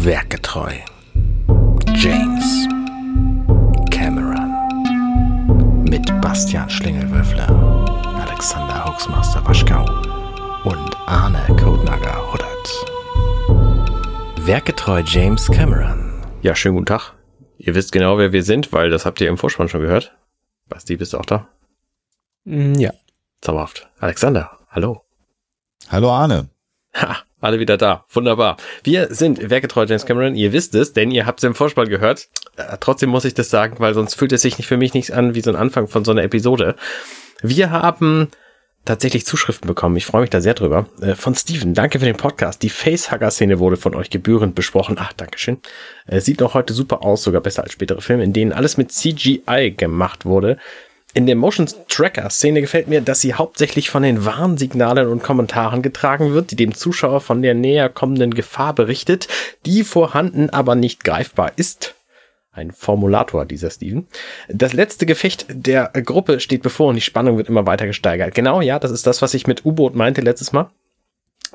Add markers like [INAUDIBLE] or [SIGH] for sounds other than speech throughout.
Werketreu. James Cameron. Mit Bastian Schlingelwürfler, Alexander Hoaxmaster Waschkau und Arne Codenager Huddert. Werketreu James Cameron. Ja, schönen guten Tag. Ihr wisst genau, wer wir sind, weil das habt ihr im Vorspann schon gehört. Basti, bist du auch da? Ja. Zauberhaft. Alexander, hallo. Hallo Arne. Ha, alle wieder da. Wunderbar. Wir sind Werketreu James Cameron. Ihr wisst es, denn ihr habt es im Vorspann gehört. Äh, trotzdem muss ich das sagen, weil sonst fühlt es sich nicht für mich nichts an wie so ein Anfang von so einer Episode. Wir haben tatsächlich Zuschriften bekommen. Ich freue mich da sehr drüber. Äh, von Steven. Danke für den Podcast. Die Facehugger-Szene wurde von euch gebührend besprochen. Ach, Dankeschön. Äh, sieht noch heute super aus, sogar besser als spätere Filme, in denen alles mit CGI gemacht wurde. In der Motion Tracker Szene gefällt mir, dass sie hauptsächlich von den Warnsignalen und Kommentaren getragen wird, die dem Zuschauer von der näher kommenden Gefahr berichtet, die vorhanden, aber nicht greifbar ist. Ein Formulator, dieser Steven. Das letzte Gefecht der Gruppe steht bevor und die Spannung wird immer weiter gesteigert. Genau, ja, das ist das, was ich mit U-Boot meinte letztes Mal.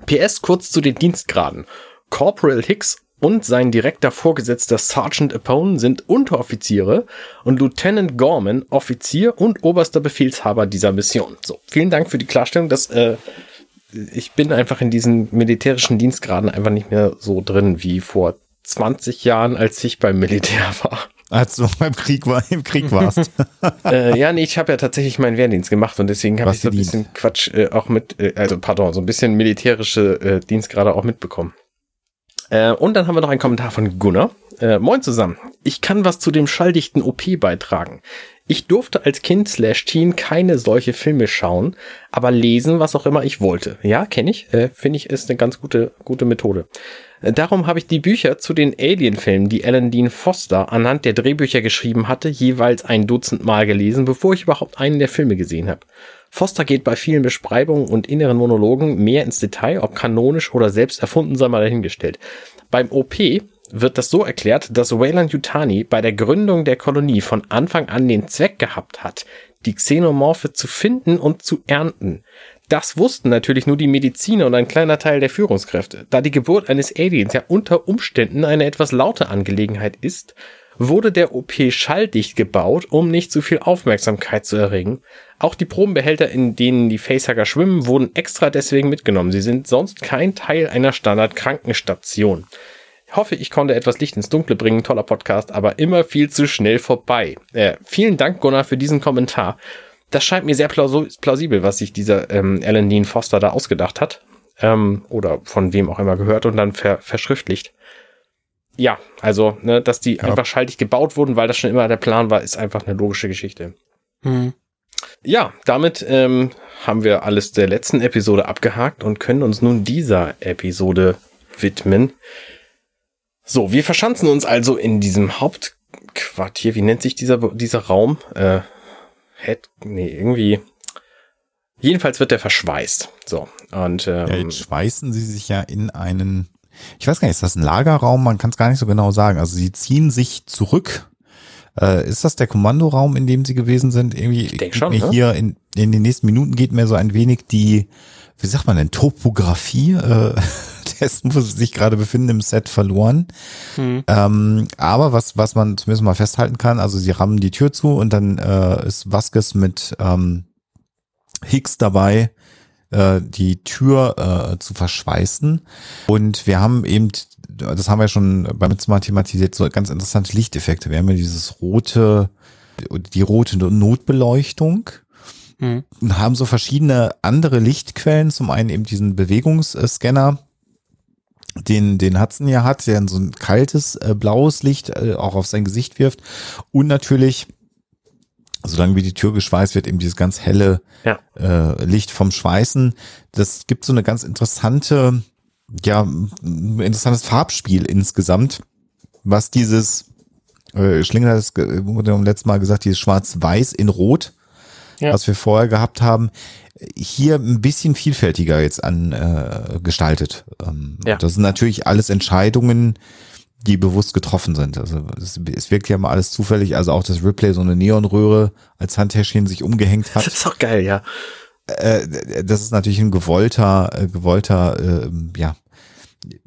PS kurz zu den Dienstgraden. Corporal Hicks und sein direkter Vorgesetzter Sergeant Apone sind Unteroffiziere und Lieutenant Gorman Offizier und oberster Befehlshaber dieser Mission. So, vielen Dank für die Klarstellung, dass äh, ich bin einfach in diesen militärischen Dienstgraden einfach nicht mehr so drin wie vor 20 Jahren, als ich beim Militär [LAUGHS] war. Als du beim Krieg war, im Krieg warst. [LAUGHS] äh, ja, nee, ich habe ja tatsächlich meinen Wehrdienst gemacht und deswegen habe ich so ein bisschen Quatsch äh, auch mit, äh, also pardon, so ein bisschen militärische äh, Dienstgrade auch mitbekommen. Äh, und dann haben wir noch einen Kommentar von Gunnar. Äh, Moin zusammen. Ich kann was zu dem schalldichten OP beitragen. Ich durfte als Kind slash Teen keine solche Filme schauen, aber lesen, was auch immer ich wollte. Ja, kenne ich. Äh, Finde ich, ist eine ganz gute, gute Methode. Äh, darum habe ich die Bücher zu den Alien-Filmen, die Alan Dean Foster anhand der Drehbücher geschrieben hatte, jeweils ein Dutzend Mal gelesen, bevor ich überhaupt einen der Filme gesehen habe. Foster geht bei vielen Beschreibungen und inneren Monologen mehr ins Detail, ob kanonisch oder selbst erfunden sei mal dahingestellt. Beim OP wird das so erklärt, dass Wayland Yutani bei der Gründung der Kolonie von Anfang an den Zweck gehabt hat, die Xenomorphe zu finden und zu ernten. Das wussten natürlich nur die Mediziner und ein kleiner Teil der Führungskräfte. Da die Geburt eines Aliens ja unter Umständen eine etwas laute Angelegenheit ist, wurde der OP schalldicht gebaut, um nicht zu viel Aufmerksamkeit zu erregen. Auch die Probenbehälter, in denen die Facehugger schwimmen, wurden extra deswegen mitgenommen. Sie sind sonst kein Teil einer Standard-Krankenstation. Ich hoffe, ich konnte etwas Licht ins Dunkle bringen. Toller Podcast, aber immer viel zu schnell vorbei. Äh, vielen Dank, Gunnar, für diesen Kommentar. Das scheint mir sehr plausibel, was sich dieser ähm, Alan Dean Foster da ausgedacht hat. Ähm, oder von wem auch immer gehört und dann ver verschriftlicht ja, also, ne, dass die ja. einfach schaltig gebaut wurden, weil das schon immer der Plan war, ist einfach eine logische Geschichte. Hm. Ja, damit ähm, haben wir alles der letzten Episode abgehakt und können uns nun dieser Episode widmen. So, wir verschanzen uns also in diesem Hauptquartier. Wie nennt sich dieser, dieser Raum? Äh, Head, nee, irgendwie. Jedenfalls wird der verschweißt. So, und ähm, ja, jetzt schweißen sie sich ja in einen ich weiß gar nicht, ist das ein Lagerraum? Man kann es gar nicht so genau sagen. Also sie ziehen sich zurück. Äh, ist das der Kommandoraum, in dem sie gewesen sind? Irgendwie ich denke schon. Mir ne? Hier in, in den nächsten Minuten geht mir so ein wenig die, wie sagt man denn, Topografie äh, [LAUGHS] dessen, wo sie sich gerade befinden im Set verloren. Hm. Ähm, aber was, was man zumindest mal festhalten kann, also sie rammen die Tür zu und dann äh, ist Vasquez mit ähm, Hicks dabei, äh, die Tür äh, zu verschweißen. Und wir haben eben, das haben wir schon beim letzten Mal thematisiert, so ganz interessante Lichteffekte. Wir haben ja dieses rote, die rote Notbeleuchtung mhm. und haben so verschiedene andere Lichtquellen. Zum einen eben diesen Bewegungsscanner, den, den Hudson ja hat, der so ein kaltes, äh, blaues Licht äh, auch auf sein Gesicht wirft. Und natürlich solange wie die Tür geschweißt wird, eben dieses ganz helle ja. äh, Licht vom Schweißen. Das gibt so eine ganz interessante, ja, interessantes Farbspiel insgesamt, was dieses, äh, Schlinger hat es beim letzten Mal gesagt, dieses Schwarz-Weiß in Rot, ja. was wir vorher gehabt haben, hier ein bisschen vielfältiger jetzt an äh, gestaltet. Ähm, ja. Das sind natürlich alles Entscheidungen, die bewusst getroffen sind. Also es, es wirkt ja mal alles zufällig, also auch das Replay so eine Neonröhre als Handtäschchen sich umgehängt hat. [LAUGHS] Das ist doch geil, ja. Äh, das ist natürlich ein gewollter, äh, gewollter, äh, ja,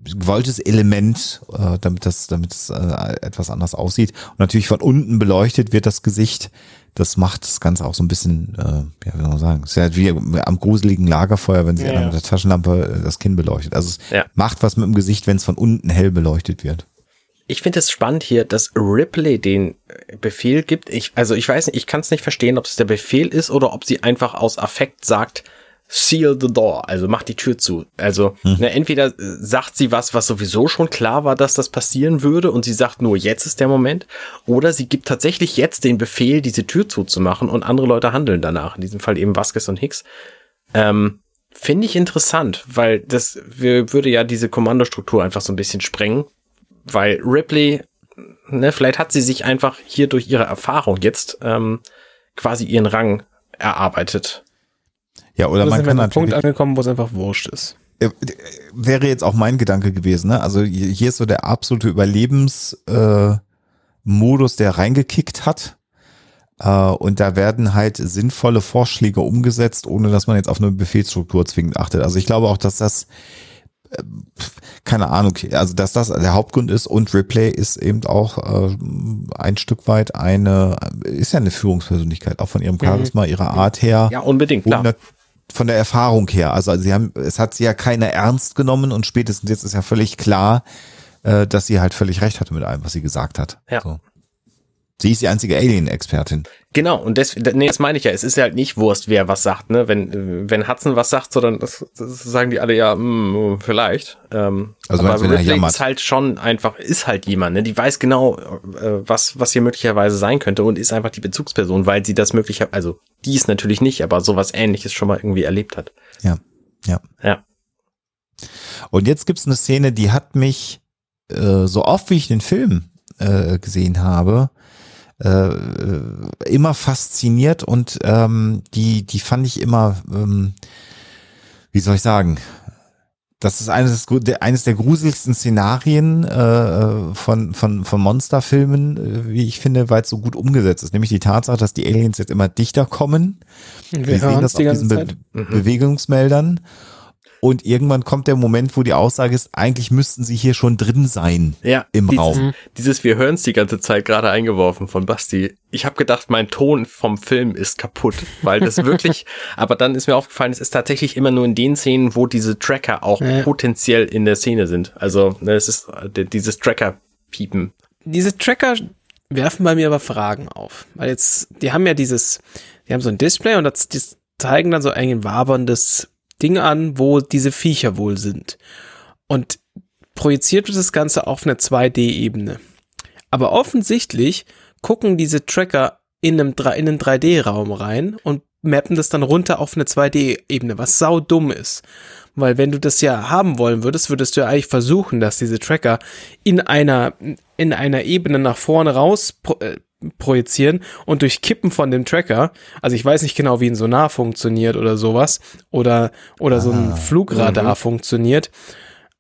gewolltes Element, äh, damit das, damit es äh, etwas anders aussieht. Und natürlich von unten beleuchtet wird das Gesicht. Das macht das Ganze auch so ein bisschen, äh, ja, wie soll man sagen, es ist ja wie am gruseligen Lagerfeuer, wenn sie ja, mit der Taschenlampe das Kinn beleuchtet. Also es ja. macht was mit dem Gesicht, wenn es von unten hell beleuchtet wird. Ich finde es spannend hier, dass Ripley den Befehl gibt. Ich, also ich weiß nicht, ich kann es nicht verstehen, ob es der Befehl ist oder ob sie einfach aus Affekt sagt, seal the door, also mach die Tür zu. Also hm. ne, entweder sagt sie was, was sowieso schon klar war, dass das passieren würde und sie sagt nur, jetzt ist der Moment, oder sie gibt tatsächlich jetzt den Befehl, diese Tür zuzumachen und andere Leute handeln danach. In diesem Fall eben Vasquez und Hicks. Ähm, Finde ich interessant, weil das würde ja diese Kommandostruktur einfach so ein bisschen sprengen, weil Ripley, ne, vielleicht hat sie sich einfach hier durch ihre Erfahrung jetzt ähm, quasi ihren Rang erarbeitet ja, oder, oder man kann an einem Punkt angekommen, wo es einfach wurscht ist. Äh, wäre jetzt auch mein Gedanke gewesen. Ne? Also hier ist so der absolute Überlebensmodus, äh, der reingekickt hat. Äh, und da werden halt sinnvolle Vorschläge umgesetzt, ohne dass man jetzt auf eine Befehlsstruktur zwingend achtet. Also ich glaube auch, dass das äh, keine Ahnung, also dass das der Hauptgrund ist und Ripley ist eben auch äh, ein Stück weit eine, ist ja eine Führungspersönlichkeit, auch von ihrem mhm. Charisma, ihrer Art her. Ja, unbedingt, klar von der Erfahrung her. Also, sie haben, es hat sie ja keiner ernst genommen und spätestens jetzt ist ja völlig klar, äh, dass sie halt völlig recht hatte mit allem, was sie gesagt hat. Ja. So. Sie ist die einzige Alien-Expertin. Genau, und das, nee, das meine ich ja. Es ist ja halt nicht Wurst, wer was sagt, ne? Wenn, wenn Hudson was sagt, sondern das, das sagen die alle ja, mh, hm, vielleicht. Ähm, also aber wenn Ripley ist halt schon einfach, ist halt jemand, ne? Die weiß genau, äh, was, was hier möglicherweise sein könnte und ist einfach die Bezugsperson, weil sie das möglicherweise, also dies natürlich nicht, aber sowas ähnliches schon mal irgendwie erlebt hat. Ja, ja. Ja. Und jetzt gibt's eine Szene, die hat mich äh, so oft wie ich den Film äh, gesehen habe, äh, immer fasziniert und ähm, die, die fand ich immer, ähm, wie soll ich sagen, das ist eines, eines der gruseligsten Szenarien äh, von, von, von Monsterfilmen, äh, wie ich finde, weil es so gut umgesetzt ist. Nämlich die Tatsache, dass die Aliens jetzt immer dichter kommen. Wir, Wir sehen das auf diesen Be mhm. Bewegungsmeldern. Und irgendwann kommt der Moment, wo die Aussage ist, eigentlich müssten sie hier schon drin sein ja, im dieses, Raum. Dieses Wir hören es die ganze Zeit gerade eingeworfen von Basti. Ich habe gedacht, mein Ton vom Film ist kaputt, weil das [LAUGHS] wirklich, aber dann ist mir aufgefallen, es ist tatsächlich immer nur in den Szenen, wo diese Tracker auch ja. potenziell in der Szene sind. Also ne, es ist äh, dieses Tracker-Piepen. Diese Tracker werfen bei mir aber Fragen auf. Weil jetzt, die haben ja dieses, die haben so ein Display und das, die zeigen dann so ein waberndes Ding an, wo diese Viecher wohl sind. Und projiziert wird das Ganze auf eine 2D-Ebene. Aber offensichtlich gucken diese Tracker in, einem, in einen 3D-Raum rein und mappen das dann runter auf eine 2D-Ebene, was sau dumm ist. Weil wenn du das ja haben wollen würdest, würdest du ja eigentlich versuchen, dass diese Tracker in einer, in einer Ebene nach vorne raus äh, projizieren und durch Kippen von dem Tracker, also ich weiß nicht genau, wie ein Sonar funktioniert oder sowas, oder, oder ah, so ein ah, Flugradar mhm. funktioniert,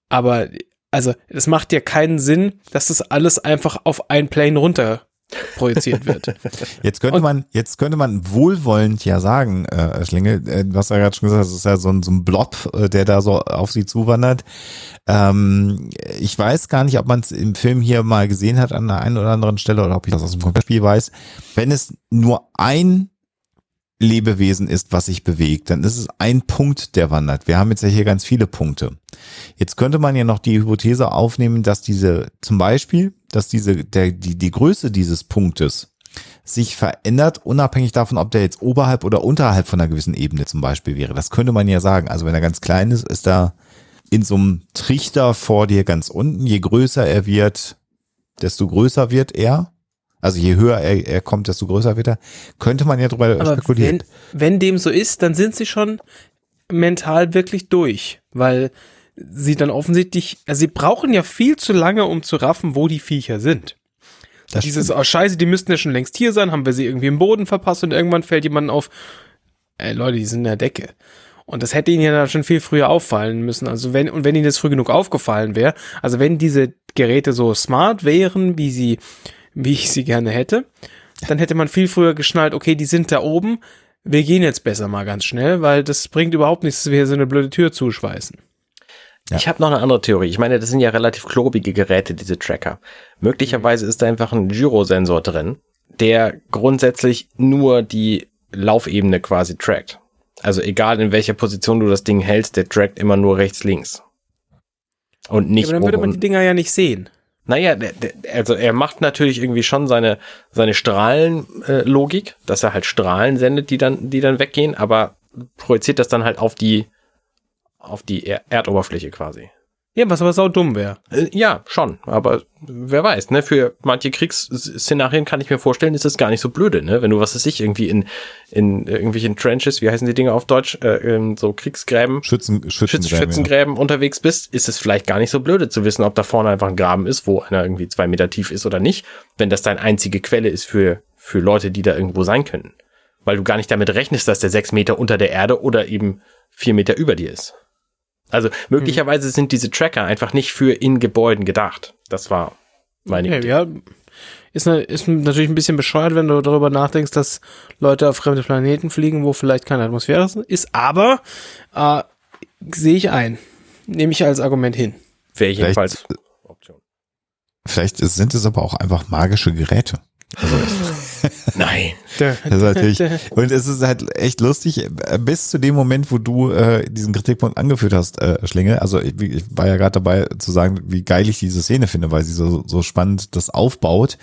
aber also es macht ja keinen Sinn, dass das alles einfach auf ein Plane runter projiziert wird. Jetzt könnte man, jetzt könnte man wohlwollend ja sagen, äh, Schlinge, äh, was er gerade schon gesagt hat, das ist ja so ein, so ein Blob, äh, der da so auf sie zuwandert. Ähm, ich weiß gar nicht, ob man es im Film hier mal gesehen hat an der einen oder anderen Stelle oder ob ich das aus dem Computerspiel weiß. Wenn es nur ein Lebewesen ist, was sich bewegt, dann ist es ein Punkt, der wandert. Wir haben jetzt ja hier ganz viele Punkte. Jetzt könnte man ja noch die Hypothese aufnehmen, dass diese, zum Beispiel, dass diese, der, die, die Größe dieses Punktes sich verändert, unabhängig davon, ob der jetzt oberhalb oder unterhalb von einer gewissen Ebene zum Beispiel wäre. Das könnte man ja sagen. Also wenn er ganz klein ist, ist er in so einem Trichter vor dir ganz unten. Je größer er wird, desto größer wird er. Also je höher er, er kommt, desto größer wird er. Könnte man ja drüber Aber spekulieren. Wenn, wenn dem so ist, dann sind sie schon mental wirklich durch, weil sie dann offensichtlich, also sie brauchen ja viel zu lange, um zu raffen, wo die Viecher sind. Das Dieses, oh scheiße, die müssten ja schon längst hier sein, haben wir sie irgendwie im Boden verpasst und irgendwann fällt jemand auf, ey Leute, die sind in der Decke. Und das hätte ihnen ja schon viel früher auffallen müssen. Also wenn, und wenn ihnen das früh genug aufgefallen wäre, also wenn diese Geräte so smart wären, wie sie, wie ich sie gerne hätte, dann hätte man viel früher geschnallt, okay, die sind da oben, wir gehen jetzt besser mal ganz schnell, weil das bringt überhaupt nichts, dass wir hier so eine blöde Tür zuschweißen. Ja. Ich habe noch eine andere Theorie. Ich meine, das sind ja relativ klobige Geräte, diese Tracker. Möglicherweise ist da einfach ein Gyrosensor drin, der grundsätzlich nur die Laufebene quasi trackt. Also egal in welcher Position du das Ding hältst, der trackt immer nur rechts, links. Und nicht. Ja, aber dann würde man die Dinger ja nicht sehen. Naja, der, der, also er macht natürlich irgendwie schon seine, seine Strahlenlogik, äh, dass er halt Strahlen sendet, die dann, die dann weggehen, aber projiziert das dann halt auf die, auf die er Erdoberfläche quasi. Ja, was aber sau dumm wäre. Äh, ja, schon. Aber wer weiß, ne? Für manche Kriegsszenarien kann ich mir vorstellen, ist das gar nicht so blöde, ne? Wenn du, was weiß ich, irgendwie in, in irgendwelchen Trenches, wie heißen die Dinge auf Deutsch, äh, so Kriegsgräben, Schützen, Schützengräben, Schützengräben ja. unterwegs bist, ist es vielleicht gar nicht so blöde zu wissen, ob da vorne einfach ein Graben ist, wo einer irgendwie zwei Meter tief ist oder nicht, wenn das deine einzige Quelle ist für, für Leute, die da irgendwo sein können. Weil du gar nicht damit rechnest, dass der sechs Meter unter der Erde oder eben vier Meter über dir ist. Also möglicherweise hm. sind diese Tracker einfach nicht für in Gebäuden gedacht. Das war meine okay, Idee. Ja, ist, ne, ist natürlich ein bisschen bescheuert, wenn du darüber nachdenkst, dass Leute auf fremde Planeten fliegen, wo vielleicht keine Atmosphäre ist. Aber äh, sehe ich ein. Nehme ich als Argument hin. Wäre jedenfalls Option. Vielleicht sind es aber auch einfach magische Geräte. Also [LAUGHS] [LAUGHS] Nein. Das ist natürlich, und es ist halt echt lustig, bis zu dem Moment, wo du äh, diesen Kritikpunkt angeführt hast, äh, Schlinge. Also ich, ich war ja gerade dabei zu sagen, wie geil ich diese Szene finde, weil sie so, so spannend das aufbaut.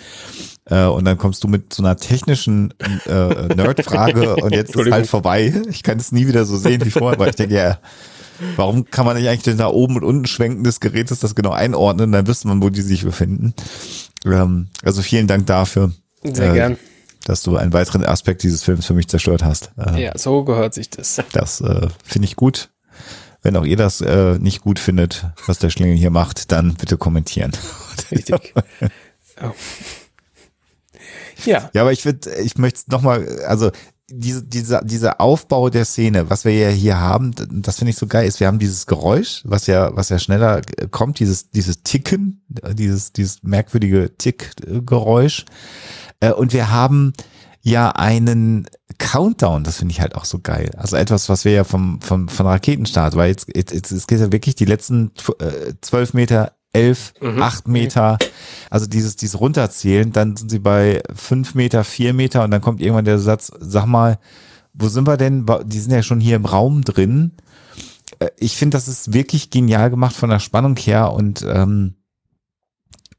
Äh, und dann kommst du mit so einer technischen äh, Nerd-Frage [LAUGHS] und jetzt ist halt vorbei. Ich kann es nie wieder so sehen wie vorher, weil ich denke, ja, Warum kann man nicht eigentlich den da oben und unten schwenken des Gerätes das genau einordnen? Dann wüsste man, wo die sich befinden. Ähm, also vielen Dank dafür. Sehr äh, gern. Dass du einen weiteren Aspekt dieses Films für mich zerstört hast. Äh, ja, so gehört sich das. Das äh, finde ich gut. Wenn auch ihr das äh, nicht gut findet, was der Schlingel hier macht, dann bitte kommentieren. [LAUGHS] Richtig. oh. Ja. Ja, aber ich würde, ich möchte nochmal, also diese, diese, dieser Aufbau der Szene, was wir ja hier haben, das finde ich so geil ist, wir haben dieses Geräusch, was ja, was ja schneller kommt, dieses, dieses Ticken, dieses, dieses merkwürdige Tick-Geräusch. Äh, und wir haben ja einen Countdown, das finde ich halt auch so geil. Also etwas, was wir ja vom, vom, von Raketenstart, weil jetzt, jetzt, jetzt es geht ja wirklich die letzten äh, zwölf Meter, elf, mhm. acht Meter, also dieses, dieses runterzählen, dann sind sie bei fünf Meter, vier Meter und dann kommt irgendwann der Satz, sag mal, wo sind wir denn? Die sind ja schon hier im Raum drin. Äh, ich finde, das ist wirklich genial gemacht von der Spannung her und ähm,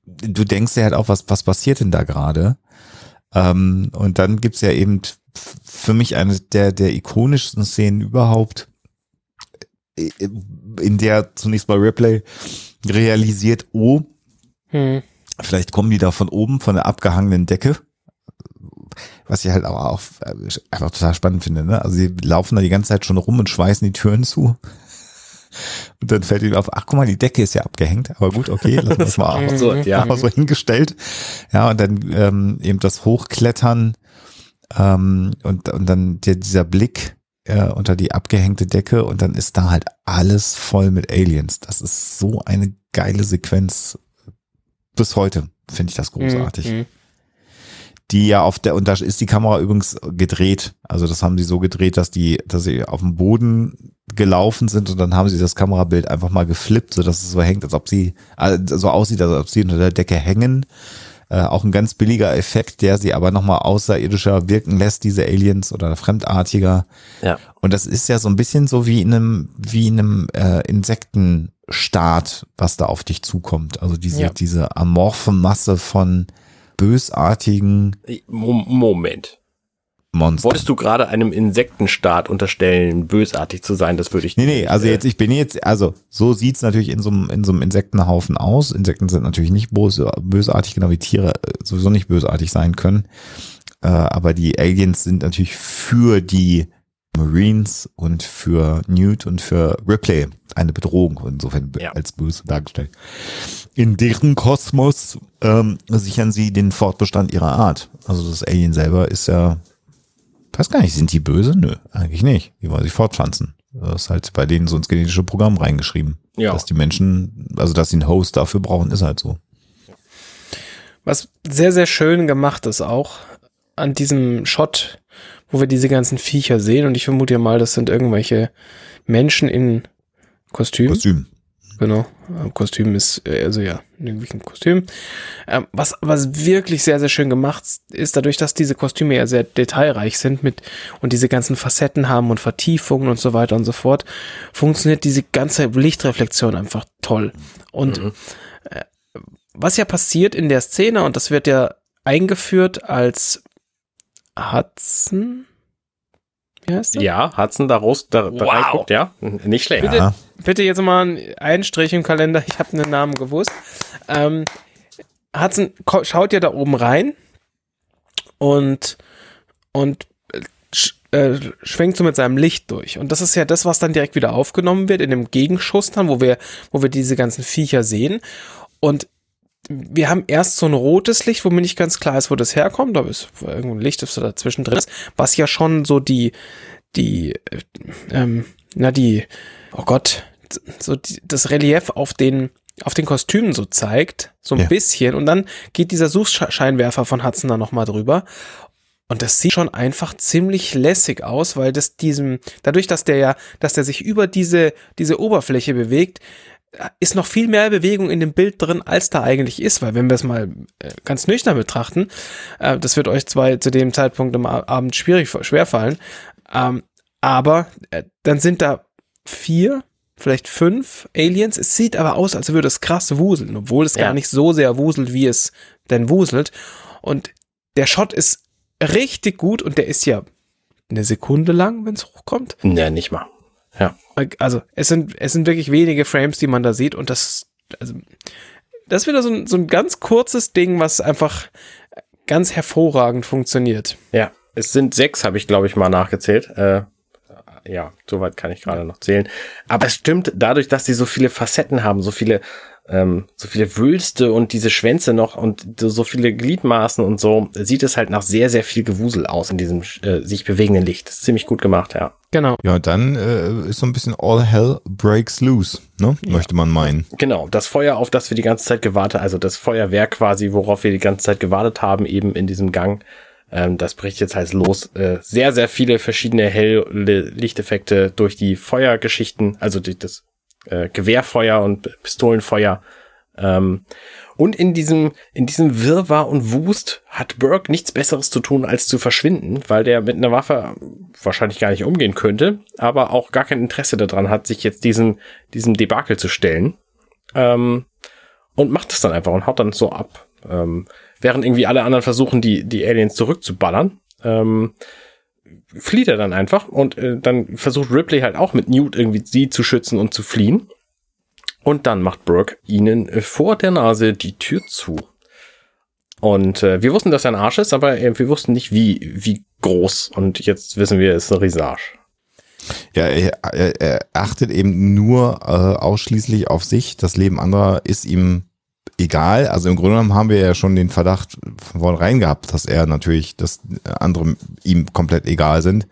du denkst ja halt auch, was, was passiert denn da gerade? Ähm, und dann gibt's ja eben für mich eine der, der ikonischsten Szenen überhaupt, äh, in der zunächst mal Ripley realisiert, oh, hm. vielleicht kommen die da von oben, von der abgehangenen Decke. Was ich halt auch, auch äh, einfach total spannend finde. Ne? Also sie laufen da die ganze Zeit schon rum und schweißen die Türen zu. Und dann fällt ihm auf, ach guck mal, die Decke ist ja abgehängt, aber gut, okay, lassen wir es mal [LAUGHS] auch so, ja. so hingestellt. Ja, und dann ähm, eben das Hochklettern ähm, und, und dann der, dieser Blick äh, unter die abgehängte Decke und dann ist da halt alles voll mit Aliens. Das ist so eine geile Sequenz. Bis heute finde ich das großartig. Mhm die ja auf der, und da ist die Kamera übrigens gedreht. Also das haben sie so gedreht, dass die, dass sie auf dem Boden gelaufen sind und dann haben sie das Kamerabild einfach mal geflippt, so dass es so hängt, als ob sie, also so aussieht, als ob sie unter der Decke hängen. Äh, auch ein ganz billiger Effekt, der sie aber nochmal außerirdischer wirken lässt, diese Aliens oder fremdartiger. Ja. Und das ist ja so ein bisschen so wie in einem, wie in einem äh, Insektenstaat, was da auf dich zukommt. Also diese, ja. diese amorphe Masse von bösartigen Moment. Monster. Wolltest du gerade einem Insektenstaat unterstellen, bösartig zu sein? Das würde ich nicht. Nee, nee, also äh, jetzt, ich bin jetzt, also so sieht's natürlich in so einem, in so einem Insektenhaufen aus. Insekten sind natürlich nicht böse, bösartig, genau wie Tiere äh, sowieso nicht bösartig sein können. Äh, aber die Aliens sind natürlich für die Marines und für Newt und für Ripley eine Bedrohung, insofern ja. als böse dargestellt. In deren Kosmos ähm, sichern sie den Fortbestand ihrer Art. Also das Alien selber ist ja, weiß gar nicht, sind die böse? Nö, eigentlich nicht. Die wollen sich fortpflanzen. Das ist halt bei denen so ins genetische Programm reingeschrieben. Ja. Dass die Menschen, also dass sie einen Host dafür brauchen, ist halt so. Was sehr, sehr schön gemacht ist auch an diesem Shot, wo wir diese ganzen Viecher sehen. Und ich vermute ja mal, das sind irgendwelche Menschen in Kostümen. Kostüm. Genau. Kostüm ist, äh, also ja, irgendwie ein Kostüm. Ähm, was, was wirklich sehr, sehr schön gemacht ist, dadurch, dass diese Kostüme ja sehr detailreich sind mit und diese ganzen Facetten haben und Vertiefungen und so weiter und so fort, funktioniert diese ganze Lichtreflexion einfach toll. Und mhm. äh, was ja passiert in der Szene, und das wird ja eingeführt als Hudson, wie heißt das? Ja, Hudson da, raus, da, da wow. reinguckt, ja. Nicht schlecht. Bitte, ja. Bitte jetzt mal einen Strich im Kalender. Ich habe einen Namen gewusst. Ähm, Hudson schaut ja da oben rein und, und äh, schwenkt so mit seinem Licht durch. Und das ist ja das, was dann direkt wieder aufgenommen wird in dem Gegenschuss dann, wo wir, wo wir diese ganzen Viecher sehen. Und wir haben erst so ein rotes Licht, wo mir nicht ganz klar ist, wo das herkommt. Da ist irgendein Licht, das da dazwischen drin ist, was ja schon so die, die, äh, ähm, na die, oh Gott, so die, das Relief auf den, auf den Kostümen so zeigt, so ein ja. bisschen. Und dann geht dieser Suchscheinwerfer von Hudson da nochmal drüber. Und das sieht schon einfach ziemlich lässig aus, weil das diesem, dadurch, dass der ja, dass der sich über diese, diese Oberfläche bewegt, ist noch viel mehr Bewegung in dem Bild drin, als da eigentlich ist, weil wenn wir es mal äh, ganz nüchtern betrachten, äh, das wird euch zwar zu dem Zeitpunkt am Abend schwierig, schwerfallen, ähm, aber äh, dann sind da vier, vielleicht fünf Aliens. Es sieht aber aus, als würde es krass wuseln, obwohl es ja. gar nicht so sehr wuselt, wie es denn wuselt. Und der Shot ist richtig gut und der ist ja eine Sekunde lang, wenn es hochkommt. Ja, nicht mal. Ja. Also es sind, es sind wirklich wenige Frames, die man da sieht und das, also, das ist wieder so ein, so ein ganz kurzes Ding, was einfach ganz hervorragend funktioniert. Ja, es sind sechs, habe ich glaube ich mal nachgezählt. Äh, ja, soweit kann ich gerade noch zählen. Aber es stimmt, dadurch, dass sie so viele Facetten haben, so viele ähm, so viele Wülste und diese Schwänze noch und so viele Gliedmaßen und so, sieht es halt nach sehr, sehr viel Gewusel aus in diesem äh, sich bewegenden Licht. Das ist ziemlich gut gemacht, ja. Genau. Ja, dann äh, ist so ein bisschen all hell breaks loose, ne? Ja. Möchte man meinen. Genau, das Feuer, auf das wir die ganze Zeit gewartet, also das Feuerwerk quasi, worauf wir die ganze Zeit gewartet haben, eben in diesem Gang, ähm, das bricht jetzt halt los. Äh, sehr, sehr viele verschiedene helle Lichteffekte durch die Feuergeschichten, also durch das äh, Gewehrfeuer und Pistolenfeuer. Ähm, und in diesem, in diesem Wirrwarr und Wust hat Burke nichts Besseres zu tun, als zu verschwinden, weil der mit einer Waffe wahrscheinlich gar nicht umgehen könnte, aber auch gar kein Interesse daran hat, sich jetzt diesem, diesem Debakel zu stellen. Ähm, und macht es dann einfach und haut dann so ab. Ähm, während irgendwie alle anderen versuchen, die, die Aliens zurückzuballern. Ähm, flieht er dann einfach und äh, dann versucht Ripley halt auch mit Newt irgendwie sie zu schützen und zu fliehen. Und dann macht Brooke ihnen äh, vor der Nase die Tür zu. Und äh, wir wussten, dass er ein Arsch ist, aber äh, wir wussten nicht, wie, wie groß. Und jetzt wissen wir, es ist ein Risage. Ja, er, er, er achtet eben nur äh, ausschließlich auf sich. Das Leben anderer ist ihm egal. Also im Grunde genommen haben wir ja schon den Verdacht von vornherein gehabt, dass er natürlich, dass andere ihm komplett egal sind.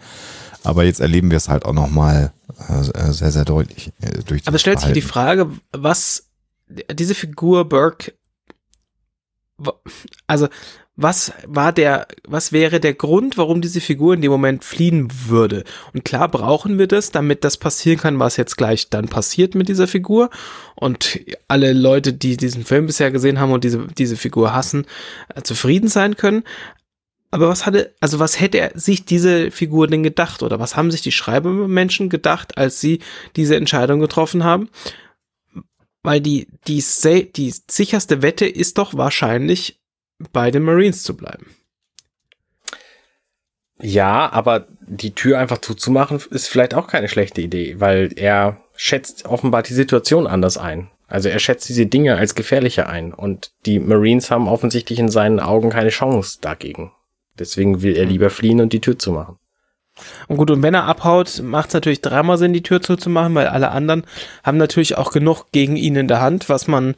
Aber jetzt erleben wir es halt auch nochmal äh, sehr, sehr deutlich. Äh, durch Aber stellt sich die Frage, was diese Figur Burke, also was war der, was wäre der Grund, warum diese Figur in dem Moment fliehen würde? Und klar brauchen wir das, damit das passieren kann, was jetzt gleich dann passiert mit dieser Figur. Und alle Leute, die diesen Film bisher gesehen haben und diese, diese Figur hassen, äh, zufrieden sein können. Aber was hatte, also was hätte er sich diese Figur denn gedacht? Oder was haben sich die Schreibermenschen gedacht, als sie diese Entscheidung getroffen haben? Weil die, die, die sicherste Wette ist doch wahrscheinlich, bei den Marines zu bleiben. Ja, aber die Tür einfach zuzumachen ist vielleicht auch keine schlechte Idee, weil er schätzt offenbar die Situation anders ein. Also er schätzt diese Dinge als gefährlicher ein und die Marines haben offensichtlich in seinen Augen keine Chance dagegen. Deswegen will er lieber fliehen und die Tür zumachen. Und gut, und wenn er abhaut, macht es natürlich dreimal Sinn, die Tür zuzumachen, weil alle anderen haben natürlich auch genug gegen ihn in der Hand, was man,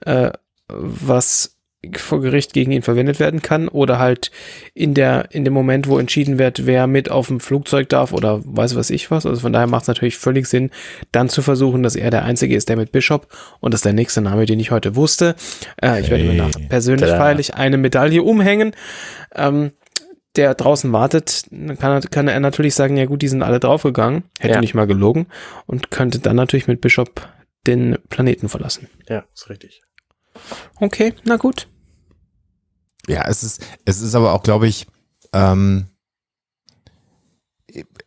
äh, was vor Gericht gegen ihn verwendet werden kann oder halt in der in dem Moment, wo entschieden wird, wer mit auf dem Flugzeug darf oder weiß was ich was. Also von daher macht es natürlich völlig Sinn, dann zu versuchen, dass er der Einzige ist, der mit Bishop und das ist der nächste Name, den ich heute wusste. Äh, ich werde mir nach persönlich feierlich eine Medaille umhängen. Ähm, der draußen wartet, dann kann, kann er natürlich sagen, ja gut, die sind alle draufgegangen, hätte ja. nicht mal gelogen und könnte dann natürlich mit Bishop den Planeten verlassen. Ja, ist richtig. Okay, na gut. Ja, es ist, es ist aber auch, glaube ich, ähm,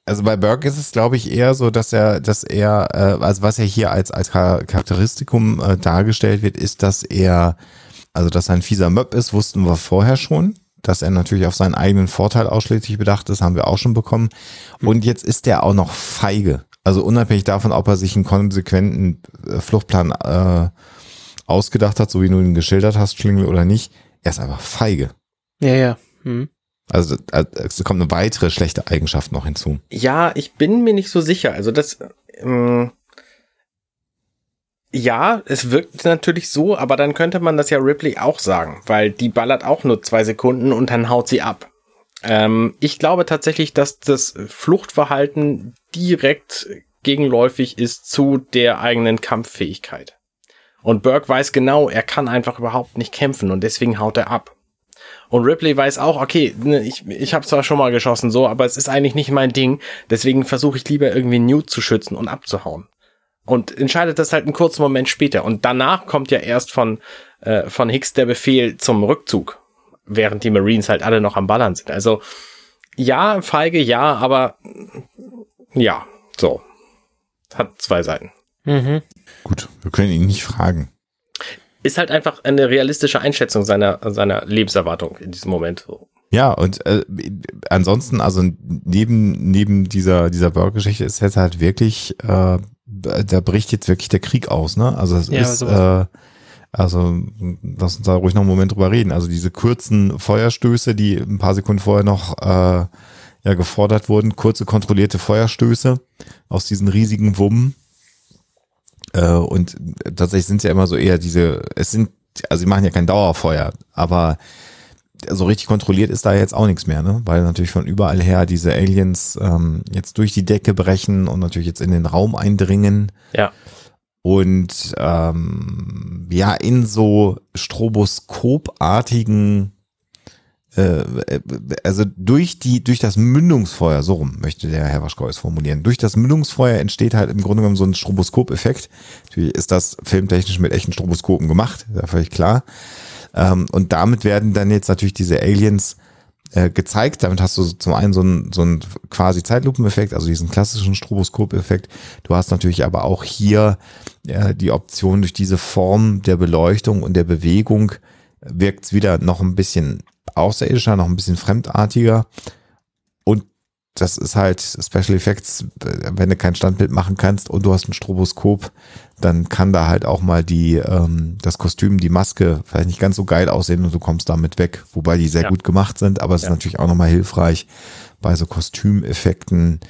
also bei Burke ist es, glaube ich, eher so, dass er, dass er, äh, also was er hier als, als Charakteristikum äh, dargestellt wird, ist, dass er, also dass er ein fieser Möb ist, wussten wir vorher schon. Dass er natürlich auf seinen eigenen Vorteil ausschließlich bedacht ist, haben wir auch schon bekommen. Und jetzt ist er auch noch feige. Also unabhängig davon, ob er sich einen konsequenten äh, Fluchtplan äh, ausgedacht hat, so wie du ihn geschildert hast, Schlingel oder nicht, er ist einfach feige. Ja, ja. Hm. Also äh, es kommt eine weitere schlechte Eigenschaft noch hinzu. Ja, ich bin mir nicht so sicher. Also das, ähm, ja, es wirkt natürlich so, aber dann könnte man das ja Ripley auch sagen, weil die ballert auch nur zwei Sekunden und dann haut sie ab. Ähm, ich glaube tatsächlich, dass das Fluchtverhalten direkt gegenläufig ist zu der eigenen Kampffähigkeit. Und Burke weiß genau, er kann einfach überhaupt nicht kämpfen und deswegen haut er ab. Und Ripley weiß auch, okay, ne, ich, ich habe zwar schon mal geschossen, so, aber es ist eigentlich nicht mein Ding. Deswegen versuche ich lieber irgendwie Newt zu schützen und abzuhauen. Und entscheidet das halt einen kurzen Moment später. Und danach kommt ja erst von, äh, von Hicks der Befehl zum Rückzug. Während die Marines halt alle noch am Ballern sind. Also, ja, feige, ja, aber ja, so. Hat zwei Seiten. Mhm. Gut, wir können ihn nicht fragen ist halt einfach eine realistische Einschätzung seiner, seiner Lebenserwartung in diesem Moment. Ja, und äh, ansonsten, also neben, neben dieser, dieser Burger-Geschichte ist jetzt halt wirklich, äh, da bricht jetzt wirklich der Krieg aus, ne? Also es ja, ist, äh, also lass uns da ruhig noch einen Moment drüber reden. Also diese kurzen Feuerstöße, die ein paar Sekunden vorher noch äh, ja gefordert wurden, kurze kontrollierte Feuerstöße aus diesen riesigen Wummen, äh, und tatsächlich sind es ja immer so eher diese, es sind, also sie machen ja kein Dauerfeuer, aber so richtig kontrolliert ist da jetzt auch nichts mehr, ne? Weil natürlich von überall her diese Aliens ähm, jetzt durch die Decke brechen und natürlich jetzt in den Raum eindringen. Ja. Und ähm, ja, in so stroboskopartigen also durch die, durch das Mündungsfeuer, so rum möchte der Herr Waschkau es formulieren, durch das Mündungsfeuer entsteht halt im Grunde genommen so ein Stroboskop-Effekt. Natürlich ist das filmtechnisch mit echten Stroboskopen gemacht, ja völlig klar. Ähm, und damit werden dann jetzt natürlich diese Aliens äh, gezeigt. Damit hast du zum einen so einen, so einen quasi Zeitlupeneffekt, also diesen klassischen Stroboskop-Effekt. Du hast natürlich aber auch hier äh, die Option durch diese Form der Beleuchtung und der Bewegung wirkt es wieder noch ein bisschen außerirdischer, noch ein bisschen fremdartiger. Und das ist halt Special Effects, wenn du kein Standbild machen kannst und du hast ein Stroboskop, dann kann da halt auch mal die, ähm, das Kostüm, die Maske vielleicht nicht ganz so geil aussehen und du kommst damit weg, wobei die sehr ja. gut gemacht sind, aber es ja. ist natürlich auch nochmal hilfreich bei so Kostümeffekten,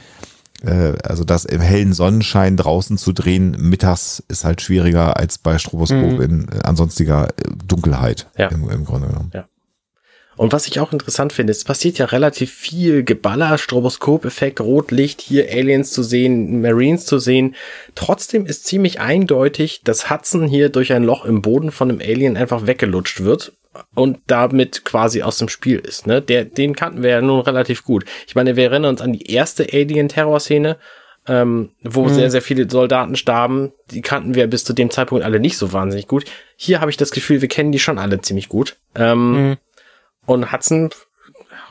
äh, also das im hellen Sonnenschein draußen zu drehen, mittags ist halt schwieriger als bei Stroboskop mhm. in äh, ansonstiger äh, Dunkelheit ja. im, im Grunde genommen. Ja. Und was ich auch interessant finde, es passiert ja relativ viel Geballer, Stroboskop-Effekt, Rotlicht, hier Aliens zu sehen, Marines zu sehen. Trotzdem ist ziemlich eindeutig, dass Hudson hier durch ein Loch im Boden von einem Alien einfach weggelutscht wird und damit quasi aus dem Spiel ist. Ne? Der, den kannten wir ja nun relativ gut. Ich meine, wir erinnern uns an die erste Alien-Terror-Szene, ähm, wo mhm. sehr, sehr viele Soldaten starben. Die kannten wir bis zu dem Zeitpunkt alle nicht so wahnsinnig gut. Hier habe ich das Gefühl, wir kennen die schon alle ziemlich gut. Ähm, mhm. Und Hudson,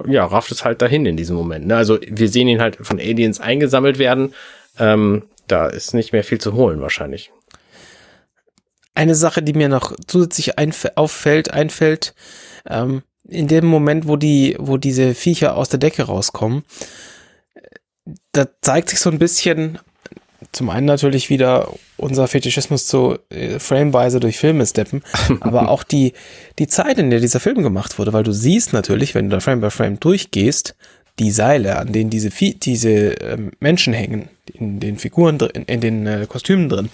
ja, rafft es halt dahin in diesem Moment. Ne? Also wir sehen ihn halt von Aliens eingesammelt werden. Ähm, da ist nicht mehr viel zu holen wahrscheinlich. Eine Sache, die mir noch zusätzlich auffällt, einfällt, ähm, in dem Moment, wo die, wo diese Viecher aus der Decke rauskommen, da zeigt sich so ein bisschen zum einen natürlich wieder unser Fetischismus zu äh, frameweise durch Filme steppen, [LAUGHS] aber auch die, die Zeit, in der dieser Film gemacht wurde, weil du siehst natürlich, wenn du da Frame by Frame durchgehst, die Seile, an denen diese, diese äh, Menschen hängen, in den Figuren, in, in den äh, Kostümen drin,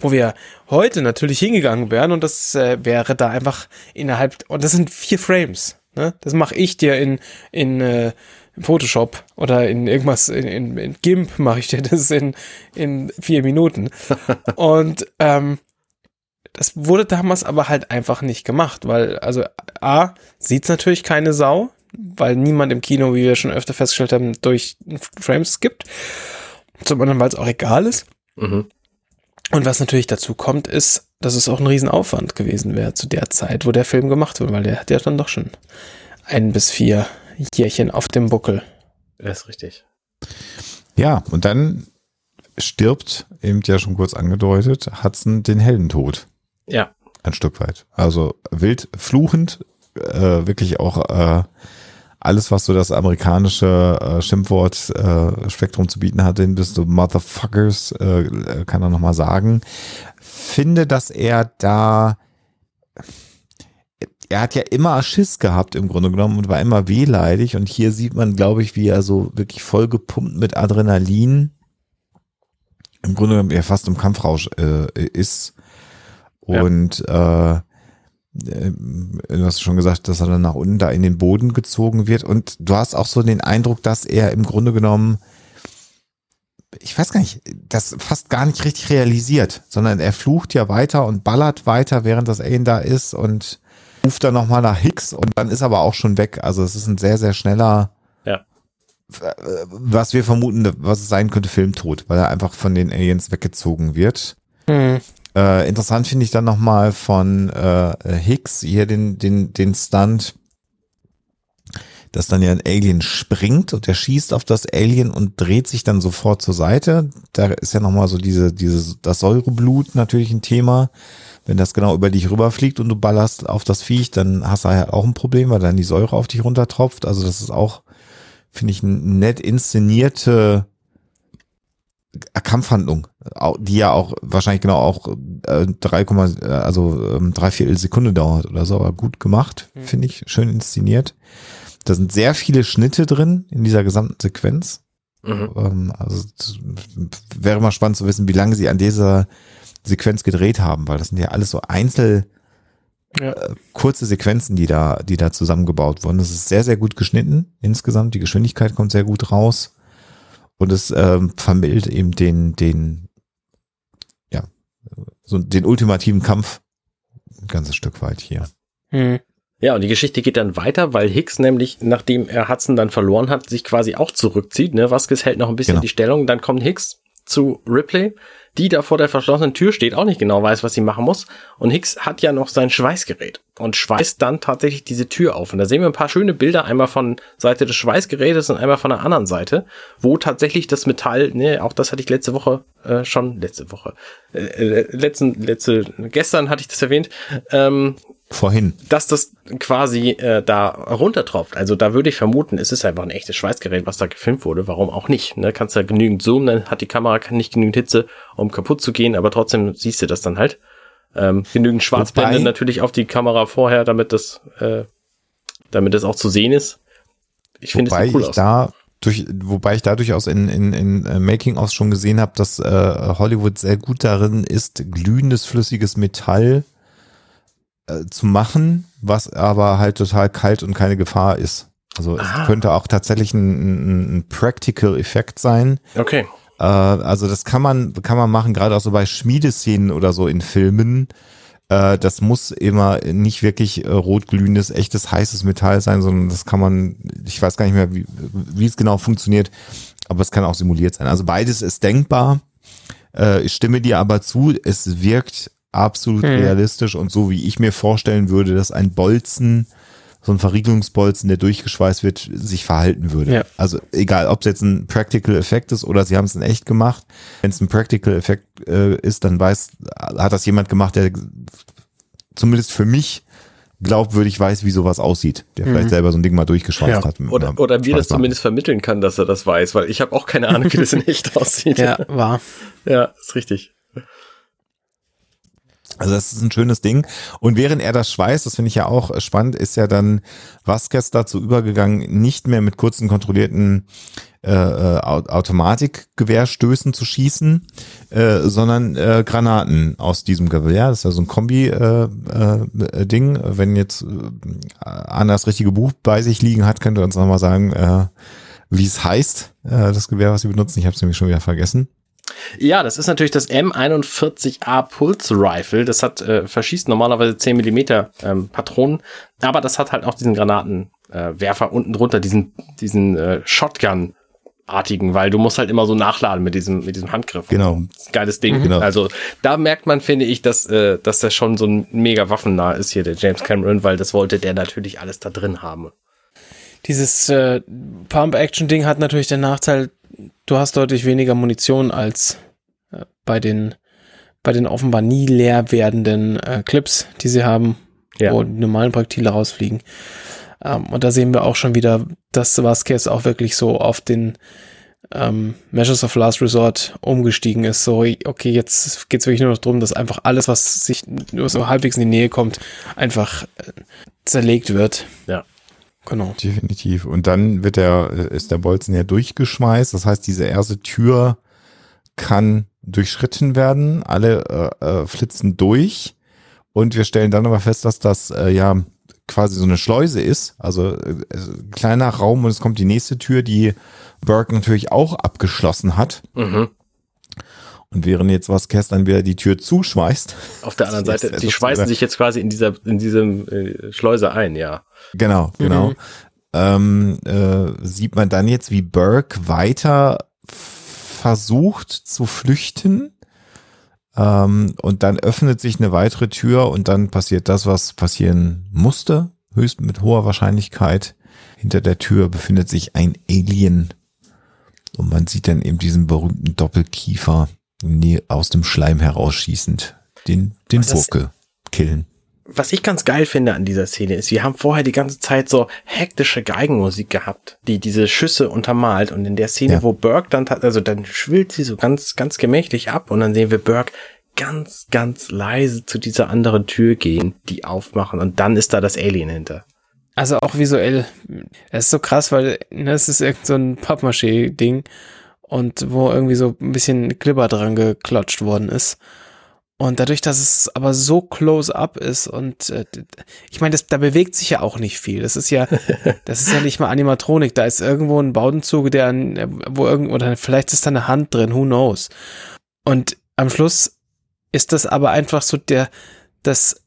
wo wir heute natürlich hingegangen wären und das äh, wäre da einfach innerhalb, und das sind vier Frames, ne? Das mache ich dir in, in äh, Photoshop oder in irgendwas, in, in, in GIMP mache ich dir das in, in vier Minuten. [LAUGHS] Und ähm, das wurde damals aber halt einfach nicht gemacht, weil, also A, sieht's natürlich keine Sau, weil niemand im Kino, wie wir schon öfter festgestellt haben, durch Frames gibt. Zum anderen, weil es auch egal ist. Mhm. Und was natürlich dazu kommt, ist, dass es auch ein Riesenaufwand gewesen wäre zu der Zeit, wo der Film gemacht wurde, weil der hat ja dann doch schon ein bis vier Jährchen auf dem Buckel. Das ist richtig. Ja, und dann stirbt, eben ja schon kurz angedeutet, Hudson den Heldentod. Ja. Ein Stück weit. Also wild fluchend, äh, wirklich auch äh, alles, was so das amerikanische äh, Schimpfwort äh, Spektrum zu bieten hat, den bist du Motherfuckers, äh, kann er nochmal sagen. Finde, dass er da er hat ja immer Schiss gehabt im Grunde genommen und war immer wehleidig und hier sieht man, glaube ich, wie er so wirklich vollgepumpt mit Adrenalin im Grunde genommen er fast im Kampfrausch äh, ist und ja. äh, äh, du hast schon gesagt, dass er dann nach unten da in den Boden gezogen wird. Und du hast auch so den Eindruck, dass er im Grunde genommen, ich weiß gar nicht, das fast gar nicht richtig realisiert, sondern er flucht ja weiter und ballert weiter, während das Alien da ist und ruft dann nochmal nach Hicks und dann ist aber auch schon weg. Also es ist ein sehr, sehr schneller, ja. was wir vermuten, was es sein könnte, Filmtod, weil er einfach von den Aliens weggezogen wird. Mhm. Äh, interessant finde ich dann nochmal von äh, Hicks hier den, den, den Stunt, dass dann ja ein Alien springt und er schießt auf das Alien und dreht sich dann sofort zur Seite. Da ist ja nochmal so diese, diese, das Säureblut natürlich ein Thema. Wenn das genau über dich rüberfliegt und du ballerst auf das Viech, dann hast du halt auch ein Problem, weil dann die Säure auf dich runtertropft. Also das ist auch, finde ich, nett inszenierte Kampfhandlung, die ja auch wahrscheinlich genau auch äh, 3, äh, also ähm, drei Viertel Sekunde dauert oder so, aber gut gemacht, mhm. finde ich, schön inszeniert. Da sind sehr viele Schnitte drin in dieser gesamten Sequenz. Mhm. Ähm, also wäre mal spannend zu wissen, wie lange sie an dieser Sequenz gedreht haben, weil das sind ja alles so einzel ja. äh, kurze Sequenzen, die da, die da zusammengebaut wurden. Das ist sehr, sehr gut geschnitten insgesamt. Die Geschwindigkeit kommt sehr gut raus. Und es ähm, vermittelt eben den, den, ja, so den ultimativen Kampf ein ganzes Stück weit hier. Hm. Ja, und die Geschichte geht dann weiter, weil Hicks nämlich, nachdem er Hudson dann verloren hat, sich quasi auch zurückzieht. Ne? Vasquez hält noch ein bisschen genau. die Stellung, dann kommt Hicks zu Ripley, die da vor der verschlossenen Tür steht, auch nicht genau weiß, was sie machen muss. Und Hicks hat ja noch sein Schweißgerät und schweißt dann tatsächlich diese Tür auf. Und da sehen wir ein paar schöne Bilder, einmal von Seite des Schweißgerätes und einmal von der anderen Seite, wo tatsächlich das Metall, ne, auch das hatte ich letzte Woche äh, schon, letzte Woche, äh, äh letzten, letzte, gestern hatte ich das erwähnt, ähm, vorhin. Dass das quasi äh, da runtertropft. Also da würde ich vermuten, es ist einfach ein echtes Schweißgerät, was da gefilmt wurde. Warum auch nicht? Ne? Kannst da genügend zoomen, dann hat die Kamera nicht genügend Hitze, um kaputt zu gehen, aber trotzdem siehst du das dann halt. Ähm, genügend Schwarzblende Wobei, natürlich auf die Kamera vorher, damit das, äh, damit das auch zu sehen ist. Ich finde es cool aus. Da durch, wobei ich da durchaus in, in, in uh, Making-ofs schon gesehen habe, dass äh, Hollywood sehr gut darin ist, glühendes flüssiges Metall äh, zu machen, was aber halt total kalt und keine Gefahr ist. Also ah. es könnte auch tatsächlich ein, ein Practical-Effekt sein. Okay. Äh, also das kann man, kann man machen, gerade auch so bei Schmiedeszenen oder so in Filmen. Äh, das muss immer nicht wirklich äh, rotglühendes, echtes, heißes Metall sein, sondern das kann man, ich weiß gar nicht mehr, wie, wie es genau funktioniert, aber es kann auch simuliert sein. Also beides ist denkbar. Äh, ich stimme dir aber zu, es wirkt absolut hm. realistisch und so, wie ich mir vorstellen würde, dass ein Bolzen, so ein Verriegelungsbolzen, der durchgeschweißt wird, sich verhalten würde. Ja. Also egal, ob es jetzt ein Practical Effekt ist oder sie haben es in echt gemacht. Wenn es ein Practical Effekt äh, ist, dann weiß, hat das jemand gemacht, der zumindest für mich glaubwürdig weiß, wie sowas aussieht, der mhm. vielleicht selber so ein Ding mal durchgeschweißt ja. hat. Oder, oder wie das zumindest vermitteln kann, dass er das weiß, weil ich habe auch keine Ahnung, wie das in echt [LAUGHS] aussieht. Ja, war. Ja, ist richtig. Also das ist ein schönes Ding. Und während er das schweißt, das finde ich ja auch spannend, ist ja dann Vasquez dazu übergegangen, nicht mehr mit kurzen kontrollierten äh, äh Automatikgewehrstößen zu schießen, äh, sondern äh, Granaten aus diesem Gewehr. Das ist ja so ein Kombi-Ding. Äh, äh, Wenn jetzt äh, Anna das richtige Buch bei sich liegen hat, könnt ihr uns nochmal sagen, äh, wie es heißt, äh, das Gewehr, was sie benutzen. Ich habe es nämlich schon wieder vergessen. Ja, das ist natürlich das M41A Pulse Rifle. Das hat äh, verschießt normalerweise 10 Millimeter ähm, Patronen, aber das hat halt auch diesen Granatenwerfer äh, unten drunter, diesen diesen äh, Shotgun artigen, weil du musst halt immer so nachladen mit diesem mit diesem Handgriff. Genau. Geiles Ding. Mhm. Genau. Also da merkt man, finde ich, dass äh, dass der schon so ein mega waffennah ist hier der James Cameron, weil das wollte der natürlich alles da drin haben. Dieses äh, Pump-Action-Ding hat natürlich den Nachteil, du hast deutlich weniger Munition als äh, bei den bei den offenbar nie leer werdenden äh, Clips, die sie haben, ja. wo die normalen Projektile rausfliegen. Ähm, und da sehen wir auch schon wieder, dass Vasquez auch wirklich so auf den ähm, Measures of Last Resort umgestiegen ist. So, okay, jetzt geht es wirklich nur noch darum, dass einfach alles, was sich nur so halbwegs in die Nähe kommt, einfach äh, zerlegt wird. Ja. Genau. Definitiv. Und dann wird der, ist der Bolzen ja durchgeschmeißt. Das heißt, diese erste Tür kann durchschritten werden. Alle äh, äh, flitzen durch. Und wir stellen dann aber fest, dass das äh, ja quasi so eine Schleuse ist, also äh, kleiner Raum und es kommt die nächste Tür, die Burke natürlich auch abgeschlossen hat. Mhm. Und während jetzt was dann wieder die Tür zuschmeißt. Auf der [LAUGHS] anderen Seite, die schweißen sich jetzt quasi in dieser, in diesem äh, Schleuse ein, ja. Genau, genau. Mhm. Ähm, äh, sieht man dann jetzt, wie Burke weiter versucht zu flüchten ähm, und dann öffnet sich eine weitere Tür und dann passiert das, was passieren musste, höchst mit hoher Wahrscheinlichkeit. Hinter der Tür befindet sich ein Alien. Und man sieht dann eben diesen berühmten Doppelkiefer aus dem Schleim herausschießend den, den Burke killen was ich ganz geil finde an dieser Szene ist, wir haben vorher die ganze Zeit so hektische Geigenmusik gehabt, die diese Schüsse untermalt und in der Szene, ja. wo Burke dann, also dann schwillt sie so ganz, ganz gemächlich ab und dann sehen wir Burke ganz, ganz leise zu dieser anderen Tür gehen, die aufmachen und dann ist da das Alien hinter. Also auch visuell, es ist so krass, weil ne, es ist irgend so ein Pappmaché-Ding und wo irgendwie so ein bisschen Glibber dran geklatscht worden ist. Und dadurch, dass es aber so close up ist und äh, ich meine, da bewegt sich ja auch nicht viel. Das ist ja, [LAUGHS] das ist ja nicht mal Animatronik. Da ist irgendwo ein Baudenzug, der an, wo irgendwo, oder vielleicht ist da eine Hand drin, who knows. Und am Schluss ist das aber einfach so der, das,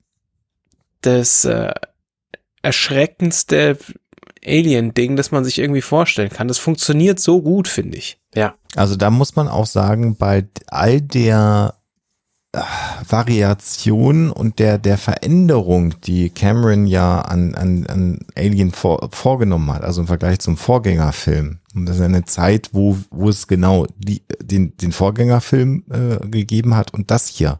das äh, erschreckendste Alien-Ding, das man sich irgendwie vorstellen kann. Das funktioniert so gut, finde ich. Ja. Also da muss man auch sagen, bei all der Variation und der, der Veränderung, die Cameron ja an, an, an Alien vor, vorgenommen hat, also im Vergleich zum Vorgängerfilm. Und das ist eine Zeit, wo, wo es genau die, den, den Vorgängerfilm äh, gegeben hat und das hier.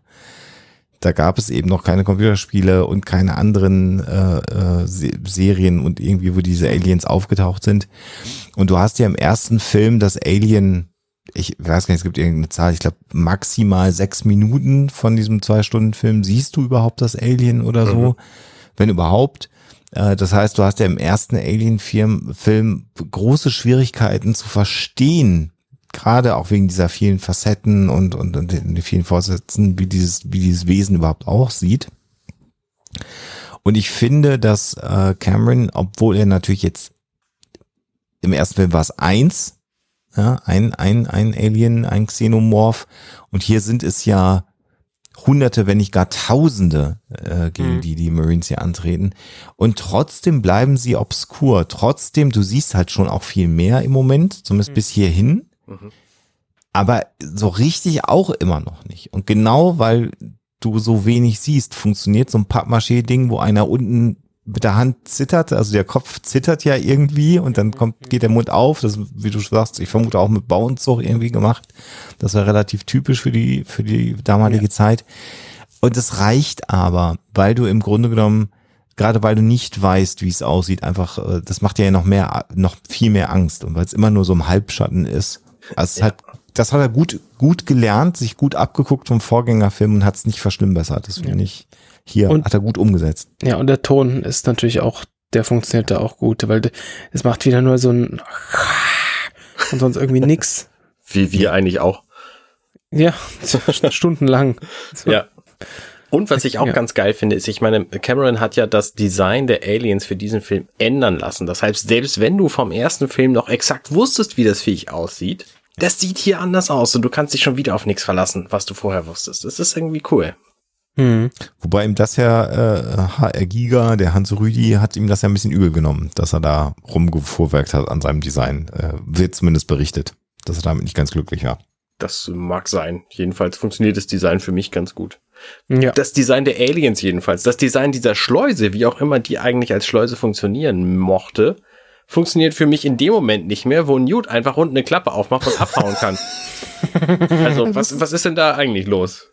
Da gab es eben noch keine Computerspiele und keine anderen äh, äh, Serien und irgendwie, wo diese Aliens aufgetaucht sind. Und du hast ja im ersten Film das Alien ich weiß gar nicht, es gibt irgendeine Zahl, ich glaube maximal sechs Minuten von diesem Zwei-Stunden-Film siehst du überhaupt das Alien oder so, mhm. wenn überhaupt. Äh, das heißt, du hast ja im ersten Alien-Film große Schwierigkeiten zu verstehen, gerade auch wegen dieser vielen Facetten und, und, und den vielen Vorsätzen, wie dieses, wie dieses Wesen überhaupt aussieht. Und ich finde, dass äh, Cameron, obwohl er natürlich jetzt im ersten Film war es eins, ja, ein, ein, ein Alien, ein Xenomorph. Und hier sind es ja Hunderte, wenn nicht gar Tausende, äh, gegen mhm. die die Marines hier antreten. Und trotzdem bleiben sie obskur. Trotzdem, du siehst halt schon auch viel mehr im Moment, zumindest mhm. bis hierhin. Mhm. Aber so richtig auch immer noch nicht. Und genau weil du so wenig siehst, funktioniert so ein Pappmaché-Ding, wo einer unten mit der Hand zittert, also der Kopf zittert ja irgendwie und dann kommt, geht der Mund auf, das, wie du sagst, ich vermute auch mit Bauenzug irgendwie gemacht. Das war relativ typisch für die, für die damalige ja. Zeit. Und es reicht aber, weil du im Grunde genommen, gerade weil du nicht weißt, wie es aussieht, einfach, äh, das macht dir ja noch mehr, noch viel mehr Angst und weil es immer nur so im Halbschatten ist. Also ja. hat, das hat er gut, gut gelernt, sich gut abgeguckt vom Vorgängerfilm und hat es nicht verschlimmbessert. Das finde ja. ich hier und, hat er gut umgesetzt. Ja, und der Ton ist natürlich auch, der funktioniert da auch gut, weil es macht wieder nur so ein [LAUGHS] und sonst irgendwie nix. [LAUGHS] Wie wir eigentlich auch. Ja, [LAUGHS] stundenlang. So. Ja. Und was ich auch ja. ganz geil finde, ist, ich meine, Cameron hat ja das Design der Aliens für diesen Film ändern lassen. Das heißt, selbst wenn du vom ersten Film noch exakt wusstest, wie das Viech aussieht, das sieht hier anders aus und du kannst dich schon wieder auf nichts verlassen, was du vorher wusstest. Das ist irgendwie cool. Mhm. Wobei ihm das ja äh, HR Giga, der Hans Rüdi, hat ihm das ja ein bisschen übel genommen, dass er da rumgefuhrwerkt hat an seinem Design. Äh, wird zumindest berichtet, dass er damit nicht ganz glücklich war. Das mag sein. Jedenfalls funktioniert das Design für mich ganz gut. Ja. Das Design der Aliens jedenfalls, das Design dieser Schleuse, wie auch immer die eigentlich als Schleuse funktionieren mochte, funktioniert für mich in dem Moment nicht mehr, wo Newt einfach unten eine Klappe aufmacht und abhauen kann. [LAUGHS] also, was, was ist denn da eigentlich los?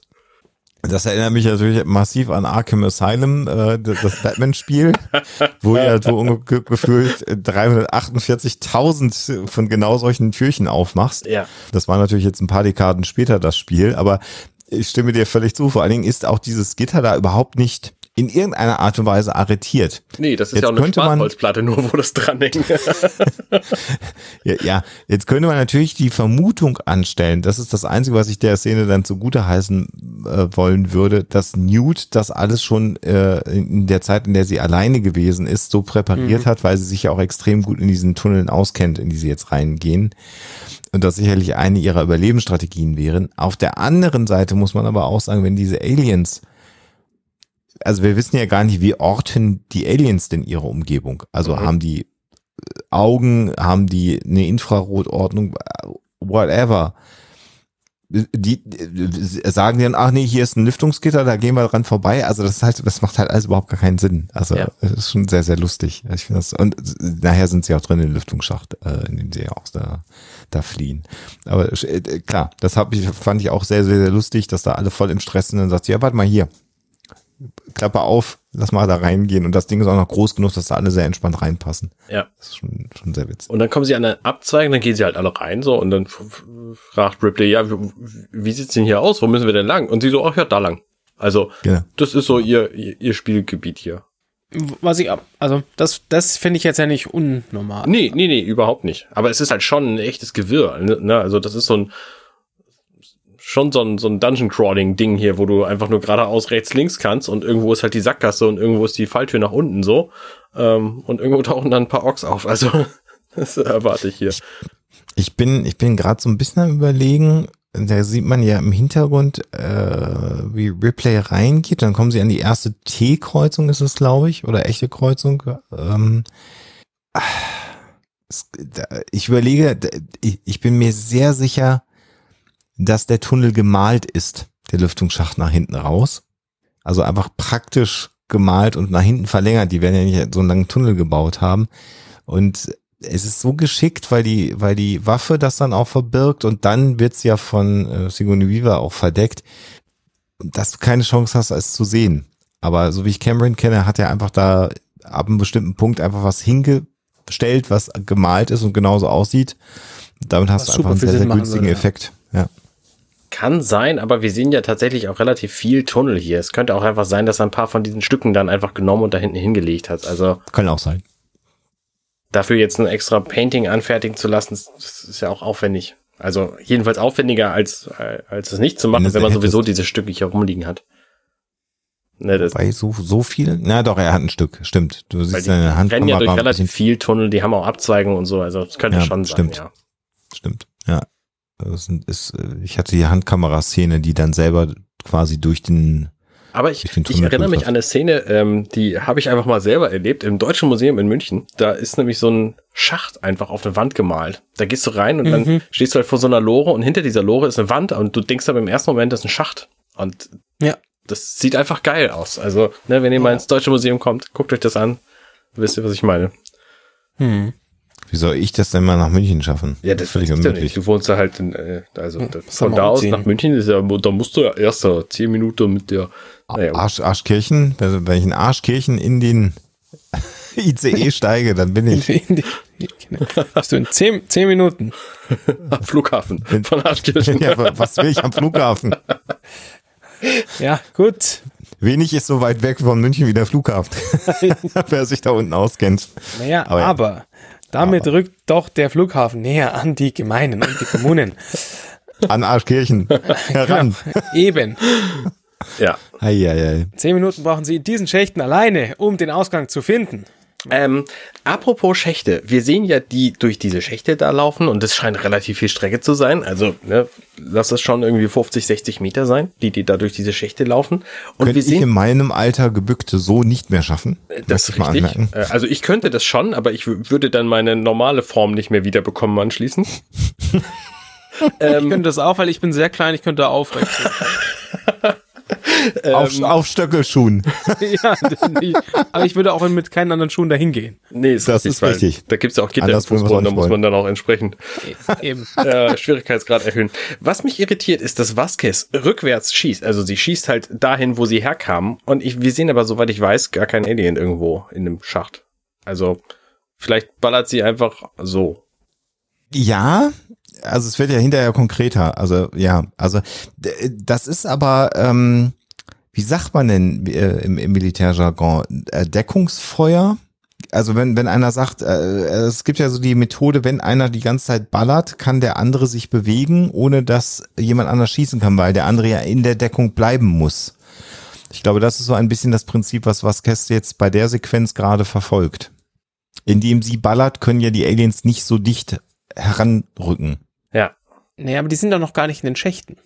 Das erinnert mich natürlich massiv an Arkham Asylum, äh, das Batman-Spiel, [LAUGHS] wo ja so gefühlt 348.000 von genau solchen Türchen aufmachst. Ja. Das war natürlich jetzt ein paar Dekaden später das Spiel, aber ich stimme dir völlig zu. Vor allen Dingen ist auch dieses Gitter da überhaupt nicht in irgendeiner Art und Weise arretiert. Nee, das ist jetzt ja auch eine Schwarzholzplatte, nur wo das dran hängt. [LAUGHS] ja, ja, jetzt könnte man natürlich die Vermutung anstellen, das ist das Einzige, was ich der Szene dann zugute heißen äh, wollen würde, dass Newt das alles schon äh, in der Zeit, in der sie alleine gewesen ist, so präpariert mhm. hat, weil sie sich ja auch extrem gut in diesen Tunneln auskennt, in die sie jetzt reingehen und das sicherlich eine ihrer Überlebensstrategien wären. Auf der anderen Seite muss man aber auch sagen, wenn diese Aliens also wir wissen ja gar nicht, wie orten die Aliens denn ihre Umgebung. Also mhm. haben die äh, Augen, haben die eine Infrarotordnung, whatever. Die, die sagen dann, ach nee, hier ist ein Lüftungsgitter, da gehen wir dran vorbei. Also das ist halt, das macht halt alles überhaupt gar keinen Sinn. Also ja. das ist schon sehr, sehr lustig. Ich finde das, und nachher sind sie auch drin im Lüftungsschacht, äh, in dem sie auch da, da fliehen. Aber äh, klar, das hab ich, fand ich auch sehr, sehr, sehr lustig, dass da alle voll im Stress sind und sagt, ja, warte mal hier, Klappe auf, lass mal da reingehen. Und das Ding ist auch noch groß genug, dass da alle sehr entspannt reinpassen. Ja. Das ist schon, schon sehr witzig. Und dann kommen sie an den Abzweigen, dann gehen sie halt alle rein, so, und dann fragt Ripley, ja, wie, wie sieht's denn hier aus? Wo müssen wir denn lang? Und sie so, ach ja, da lang. Also, genau. das ist so ihr, ihr, ihr Spielgebiet hier. Was ich, also, das, das finde ich jetzt ja nicht unnormal. Nee, nee, nee, überhaupt nicht. Aber es ist halt schon ein echtes Gewirr, ne? Also, das ist so ein, schon so ein, so ein Dungeon-Crawling-Ding hier, wo du einfach nur geradeaus rechts, links kannst und irgendwo ist halt die Sackgasse und irgendwo ist die Falltür nach unten so. Ähm, und irgendwo [LAUGHS] tauchen dann ein paar Orks auf. Also, [LAUGHS] das erwarte ich hier. Ich bin, ich bin gerade so ein bisschen am überlegen, da sieht man ja im Hintergrund, äh, wie Ripley reingeht. Dann kommen sie an die erste T-Kreuzung, ist es, glaube ich, oder echte Kreuzung. Ähm, ich überlege, ich bin mir sehr sicher, dass der Tunnel gemalt ist, der Lüftungsschacht nach hinten raus. Also einfach praktisch gemalt und nach hinten verlängert. Die werden ja nicht so einen langen Tunnel gebaut haben. Und es ist so geschickt, weil die, weil die Waffe das dann auch verbirgt und dann wird's ja von äh, Sigourney Weaver auch verdeckt, dass du keine Chance hast, es zu sehen. Aber so wie ich Cameron kenne, hat er einfach da ab einem bestimmten Punkt einfach was hingestellt, was gemalt ist und genauso aussieht. Damit hast was du einfach einen sehr, sehr günstigen würde, Effekt. Ja. Kann sein, aber wir sehen ja tatsächlich auch relativ viel Tunnel hier. Es könnte auch einfach sein, dass er ein paar von diesen Stücken dann einfach genommen und da hinten hingelegt hat. Also kann auch sein. Dafür jetzt ein extra Painting anfertigen zu lassen, das ist ja auch aufwendig. Also jedenfalls aufwendiger als als es nicht zu machen, wenn, wenn man sowieso diese Stücke hier rumliegen hat. Ne, das Bei so so viel? Na doch, er hat ein Stück, stimmt. Du siehst seine Hand. rennen ja durch relativ viel Tunnel, die haben auch Abzweigungen und so, also es könnte ja, schon stimmt. sein, ja. Stimmt. Ja. Das ist, äh, ich hatte die Handkameraszene, die dann selber quasi durch den aber ich, ich erinnere mich an eine Szene, ähm, die habe ich einfach mal selber erlebt im Deutschen Museum in München. Da ist nämlich so ein Schacht einfach auf eine Wand gemalt. Da gehst du rein und mhm. dann stehst du halt vor so einer Lore und hinter dieser Lore ist eine Wand und du denkst aber im ersten Moment, das ist ein Schacht. Und ja. das sieht einfach geil aus. Also, ne, wenn ihr ja. mal ins Deutsche Museum kommt, guckt euch das an. Wisst ihr, was ich meine? Hm. Wie soll ich das denn mal nach München schaffen? Ja, das, das völlig unmöglich. Du wohnst ja halt in, äh, also ja, von da aus nach München ist ja, da musst du ja erst so zehn Minuten mit der naja. Arsch, Arschkirchen, wenn ich in Arschkirchen in den [LAUGHS] ICE [LAUGHS] steige, dann bin ich. In die, genau. Bist du in zehn, zehn Minuten. [LAUGHS] Am Flughafen von Arschkirchen. Ja, was will ich am Flughafen? Ja, gut. Wenig ist so weit weg von München wie der Flughafen. Wer sich da unten auskennt. Naja, aber, aber damit Aber. rückt doch der Flughafen näher an die Gemeinden und die Kommunen. [LAUGHS] An Arschkirchen [LAUGHS] heran. Genau, eben. Ja. Ei, ei, ei. Zehn Minuten brauchen Sie in diesen Schächten alleine, um den Ausgang zu finden. Ähm, apropos Schächte, wir sehen ja die durch diese Schächte da laufen und es scheint relativ viel Strecke zu sein. Also, ne, lass es schon irgendwie 50, 60 Meter sein, die, die da durch diese Schächte laufen. Und könnte wir sehen, ich in meinem Alter gebückte so nicht mehr schaffen. Das ist richtig. Äh, also ich könnte das schon, aber ich würde dann meine normale Form nicht mehr wiederbekommen anschließend. [LAUGHS] ähm, ich könnte das auch, weil ich bin sehr klein, ich könnte aufrecht. [LAUGHS] auf, ähm, auf Stöckelschuhen. [LAUGHS] ja, aber ich würde auch mit keinen anderen Schuhen dahin gehen. Nee, ist das ist richtig. Da gibt es ja auch Gitter Fußboden, da muss man dann auch entsprechend e-, Eben. [LAUGHS] Äh, Schwierigkeitsgrad erhöhen. Was mich irritiert, ist, dass Vasquez rückwärts schießt. Also sie schießt halt dahin, wo sie herkam. Und ich, wir sehen aber, soweit ich weiß, gar kein Alien irgendwo in dem Schacht. Also vielleicht ballert sie einfach so. Ja, also es wird ja hinterher konkreter. Also ja, also das ist aber, ähm, wie sagt man denn äh, im, im Militärjargon, äh, Deckungsfeuer? Also wenn, wenn einer sagt, äh, es gibt ja so die Methode, wenn einer die ganze Zeit ballert, kann der andere sich bewegen, ohne dass jemand anders schießen kann, weil der andere ja in der Deckung bleiben muss. Ich glaube, das ist so ein bisschen das Prinzip, was Vasquez jetzt bei der Sequenz gerade verfolgt. Indem sie ballert, können ja die Aliens nicht so dicht heranrücken. Ja. Nee, aber die sind doch noch gar nicht in den Schächten.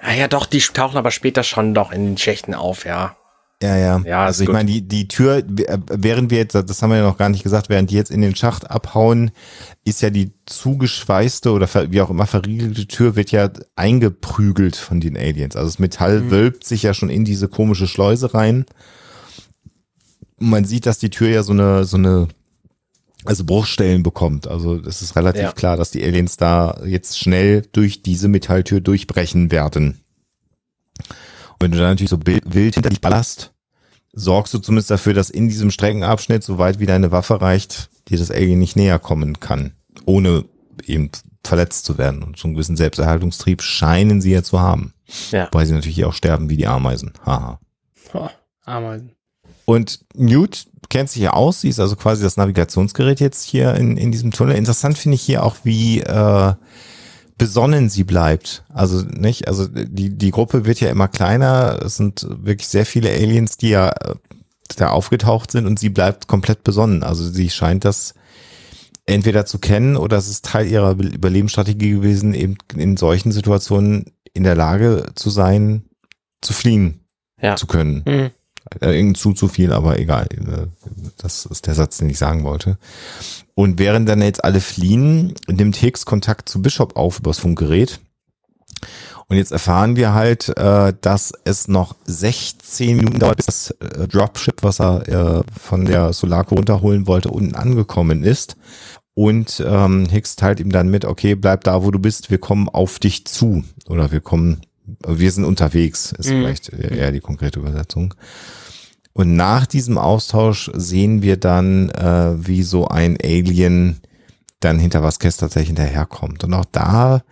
Ah ja, doch, die tauchen aber später schon doch in den Schächten auf, ja. Ja, ja. ja also ich meine, die, die Tür, während wir jetzt, das haben wir ja noch gar nicht gesagt, während die jetzt in den Schacht abhauen, ist ja die zugeschweißte oder wie auch immer verriegelte Tür wird ja eingeprügelt von den Aliens. Also das Metall mhm. wölbt sich ja schon in diese komische Schleuse rein. Und man sieht, dass die Tür ja so eine, so eine also Bruchstellen bekommt. Also es ist relativ ja. klar, dass die Aliens da jetzt schnell durch diese Metalltür durchbrechen werden. Und wenn du da natürlich so wild hinter dich ballerst, sorgst du zumindest dafür, dass in diesem Streckenabschnitt, soweit wie deine Waffe reicht, dir das Alien nicht näher kommen kann, ohne eben verletzt zu werden. Und so einen gewissen Selbsterhaltungstrieb scheinen sie ja zu haben. Ja. Weil sie natürlich auch sterben wie die Ameisen. Haha. Ameisen. Und Newt kennt sich ja aus, sie ist also quasi das Navigationsgerät jetzt hier in, in diesem Tunnel. Interessant finde ich hier auch, wie äh, besonnen sie bleibt. Also nicht, also die, die Gruppe wird ja immer kleiner. Es sind wirklich sehr viele Aliens, die ja äh, da aufgetaucht sind und sie bleibt komplett besonnen. Also sie scheint das entweder zu kennen oder es ist Teil ihrer Überlebensstrategie gewesen, eben in solchen Situationen in der Lage zu sein, zu fliehen ja. zu können. Mhm. Äh, zu, zu viel, aber egal. Äh, das ist der Satz, den ich sagen wollte. Und während dann jetzt alle fliehen, nimmt Hicks Kontakt zu Bishop auf übers Funkgerät. Und jetzt erfahren wir halt, äh, dass es noch 16 Minuten dauert, bis das Dropship, was er von der Solarco runterholen wollte, unten angekommen ist. Und ähm, Hicks teilt ihm dann mit, okay, bleib da, wo du bist, wir kommen auf dich zu. Oder wir kommen wir sind unterwegs, ist mhm. vielleicht eher die konkrete Übersetzung. Und nach diesem Austausch sehen wir dann, äh, wie so ein Alien dann hinter Vasquez tatsächlich hinterherkommt. Und auch da,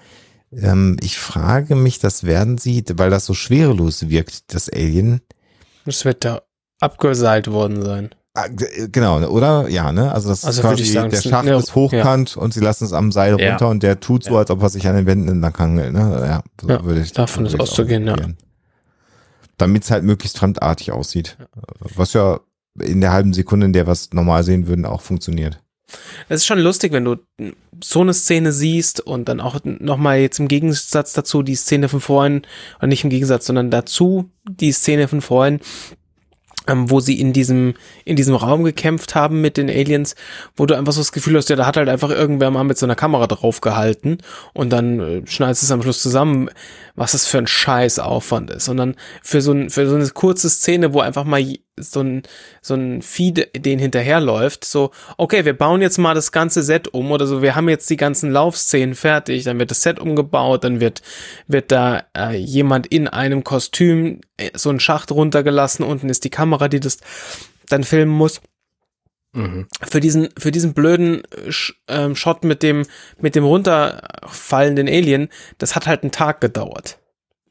ähm, ich frage mich, das werden sie, weil das so schwerelos wirkt, das Alien. Das wird da abgeseilt worden sein. Ah, äh, genau, oder? Ja, ne? Also das also ist quasi, sagen, der Schacht eine, ist hochkant ja. und sie lassen es am Seil runter ja. und der tut so, als ob er sich an den Wänden entlang hangelt, ne? Ja, so ja, würde ich davon ist auszugehen, ja. Damit es halt möglichst fremdartig aussieht. Was ja in der halben Sekunde, in der wir es normal sehen würden, auch funktioniert. Es ist schon lustig, wenn du so eine Szene siehst und dann auch nochmal jetzt im Gegensatz dazu die Szene von vorhin, oder nicht im Gegensatz, sondern dazu die Szene von vorhin, ähm, wo sie in diesem, in diesem Raum gekämpft haben mit den Aliens, wo du einfach so das Gefühl hast, ja, da hat halt einfach irgendwer mal mit so einer Kamera drauf gehalten und dann äh, schneidest es am Schluss zusammen, was das für ein Scheißaufwand ist. Und dann für so, ein, für so eine kurze Szene, wo einfach mal so ein, so ein Feed den hinterherläuft, so, okay, wir bauen jetzt mal das ganze Set um oder so, wir haben jetzt die ganzen Laufszenen fertig, dann wird das Set umgebaut, dann wird, wird da äh, jemand in einem Kostüm äh, so ein Schacht runtergelassen, unten ist die Kamera, die das dann filmen muss. Mhm. Für diesen, für diesen blöden äh, Shot mit dem, mit dem runterfallenden Alien, das hat halt einen Tag gedauert.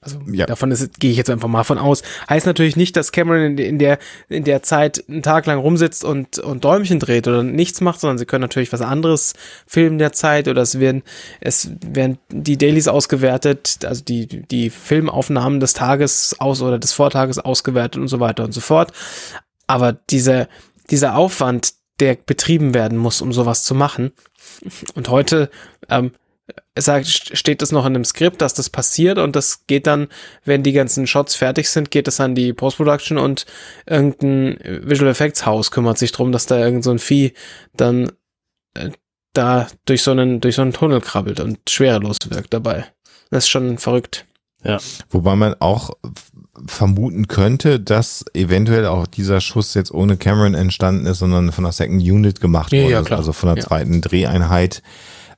Also ja. davon gehe ich jetzt einfach mal von aus. Heißt natürlich nicht, dass Cameron in, der, in der Zeit einen Tag lang rumsitzt und, und Däumchen dreht oder nichts macht, sondern sie können natürlich was anderes filmen der Zeit oder es werden, es werden die Dailies ausgewertet, also die, die Filmaufnahmen des Tages aus oder des Vortages ausgewertet und so weiter und so fort. Aber diese, dieser Aufwand, der betrieben werden muss, um sowas zu machen. Und heute ähm, sagt, steht es noch in dem Skript, dass das passiert und das geht dann, wenn die ganzen Shots fertig sind, geht es an die Post-Production und irgendein Visual Effects Haus kümmert sich drum, dass da irgend so ein Vieh dann äh, da durch so einen, durch so einen Tunnel krabbelt und schwerelos wirkt dabei. Das ist schon verrückt. Ja. Wobei man auch vermuten könnte, dass eventuell auch dieser Schuss jetzt ohne Cameron entstanden ist, sondern von der Second Unit gemacht ja, wurde, ja, also von der zweiten Dreheinheit.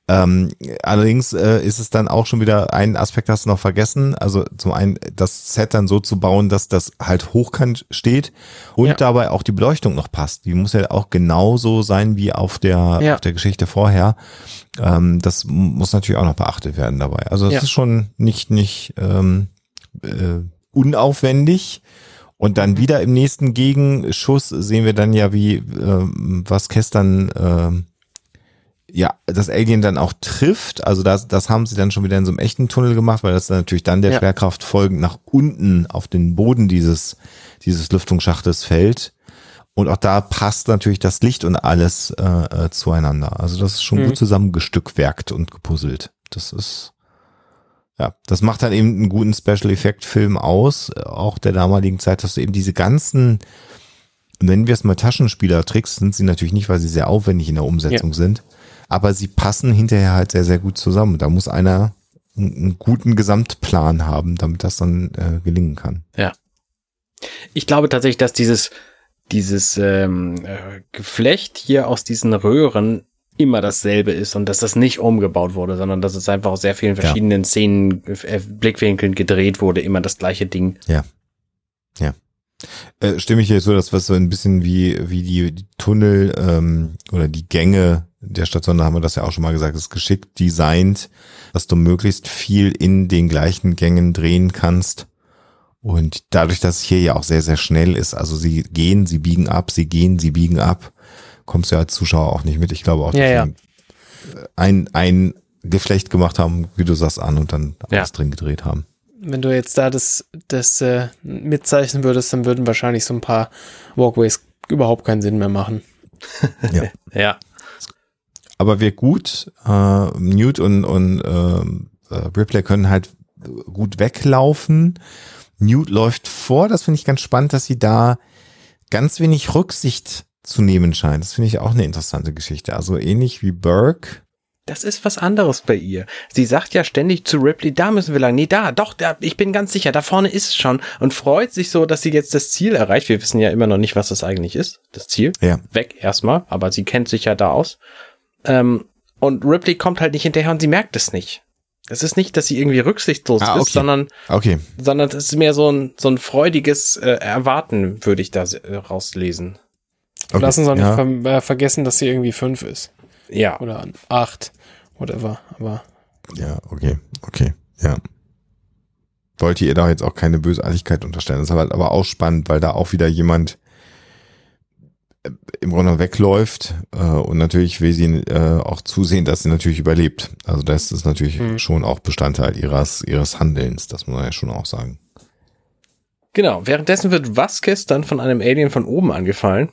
Ähm, allerdings äh, ist es dann auch schon wieder ein Aspekt, hast du noch vergessen. Also zum einen das Set dann so zu bauen, dass das halt hochkant steht und ja. dabei auch die Beleuchtung noch passt. Die muss ja auch genauso sein wie auf der, ja. auf der Geschichte vorher. Ähm, das muss natürlich auch noch beachtet werden dabei. Also es ja. ist schon nicht, nicht ähm, äh, unaufwendig. Und dann mhm. wieder im nächsten Gegenschuss sehen wir dann ja, wie äh, was Kästern äh, ja, das Alien dann auch trifft. Also das, das haben sie dann schon wieder in so einem echten Tunnel gemacht, weil das dann natürlich dann der ja. Schwerkraft folgend nach unten auf den Boden dieses, dieses Lüftungsschachtes fällt. Und auch da passt natürlich das Licht und alles äh, äh, zueinander. Also das ist schon mhm. gut zusammengestückwerkt und gepuzzelt. Das ist, ja, das macht dann eben einen guten Special Effect Film aus, auch der damaligen Zeit, dass du eben diese ganzen, nennen wir es mal Taschenspielertricks, sind sie natürlich nicht, weil sie sehr aufwendig in der Umsetzung ja. sind, aber sie passen hinterher halt sehr, sehr gut zusammen. Da muss einer einen guten Gesamtplan haben, damit das dann äh, gelingen kann. Ja. Ich glaube tatsächlich, dass dieses, dieses ähm, äh, Geflecht hier aus diesen Röhren immer dasselbe ist und dass das nicht umgebaut wurde, sondern dass es einfach aus sehr vielen verschiedenen ja. Szenen, äh, Blickwinkeln gedreht wurde, immer das gleiche Ding. Ja. Ja. Äh, stimme ich hier so, dass was so ein bisschen wie, wie die, die Tunnel ähm, oder die Gänge der Station, da haben wir das ja auch schon mal gesagt, ist geschickt designt, dass du möglichst viel in den gleichen Gängen drehen kannst. Und dadurch, dass es hier ja auch sehr, sehr schnell ist, also sie gehen, sie biegen ab, sie gehen, sie biegen ab, kommst du ja als Zuschauer auch nicht mit. Ich glaube auch, dass ja, ja. ein, ein Geflecht gemacht haben, wie du sagst, an und dann alles ja. drin gedreht haben. Wenn du jetzt da das, das äh, mitzeichnen würdest, dann würden wahrscheinlich so ein paar Walkways überhaupt keinen Sinn mehr machen. ja. [LAUGHS] ja. Aber wir gut, äh, Newt und, und äh, Ripley können halt gut weglaufen. Newt läuft vor, das finde ich ganz spannend, dass sie da ganz wenig Rücksicht zu nehmen scheint. Das finde ich auch eine interessante Geschichte. Also ähnlich wie Burke. Das ist was anderes bei ihr. Sie sagt ja ständig zu Ripley, da müssen wir lang. Nee, da, doch, da, ich bin ganz sicher, da vorne ist es schon. Und freut sich so, dass sie jetzt das Ziel erreicht. Wir wissen ja immer noch nicht, was das eigentlich ist. Das Ziel. Ja. Weg erstmal. Aber sie kennt sich ja da aus. Ähm, und Ripley kommt halt nicht hinterher und sie merkt es nicht. Es ist nicht, dass sie irgendwie rücksichtslos ah, okay. ist, sondern, okay. sondern es ist mehr so ein, so ein freudiges äh, Erwarten, würde ich da äh, rauslesen. Okay. Lass uns auch ja. nicht ver äh, vergessen, dass sie irgendwie fünf ist. Ja. Oder acht. Whatever. Aber. Ja, okay. Okay. Ja. Wollte ihr da jetzt auch keine Bösartigkeit unterstellen. Das ist halt aber auch spannend, weil da auch wieder jemand im Grunde wegläuft äh, und natürlich will sie äh, auch zusehen, dass sie natürlich überlebt. Also das ist natürlich mhm. schon auch Bestandteil ihres, ihres Handelns, das muss man ja schon auch sagen. Genau, währenddessen wird Vasquez dann von einem Alien von oben angefallen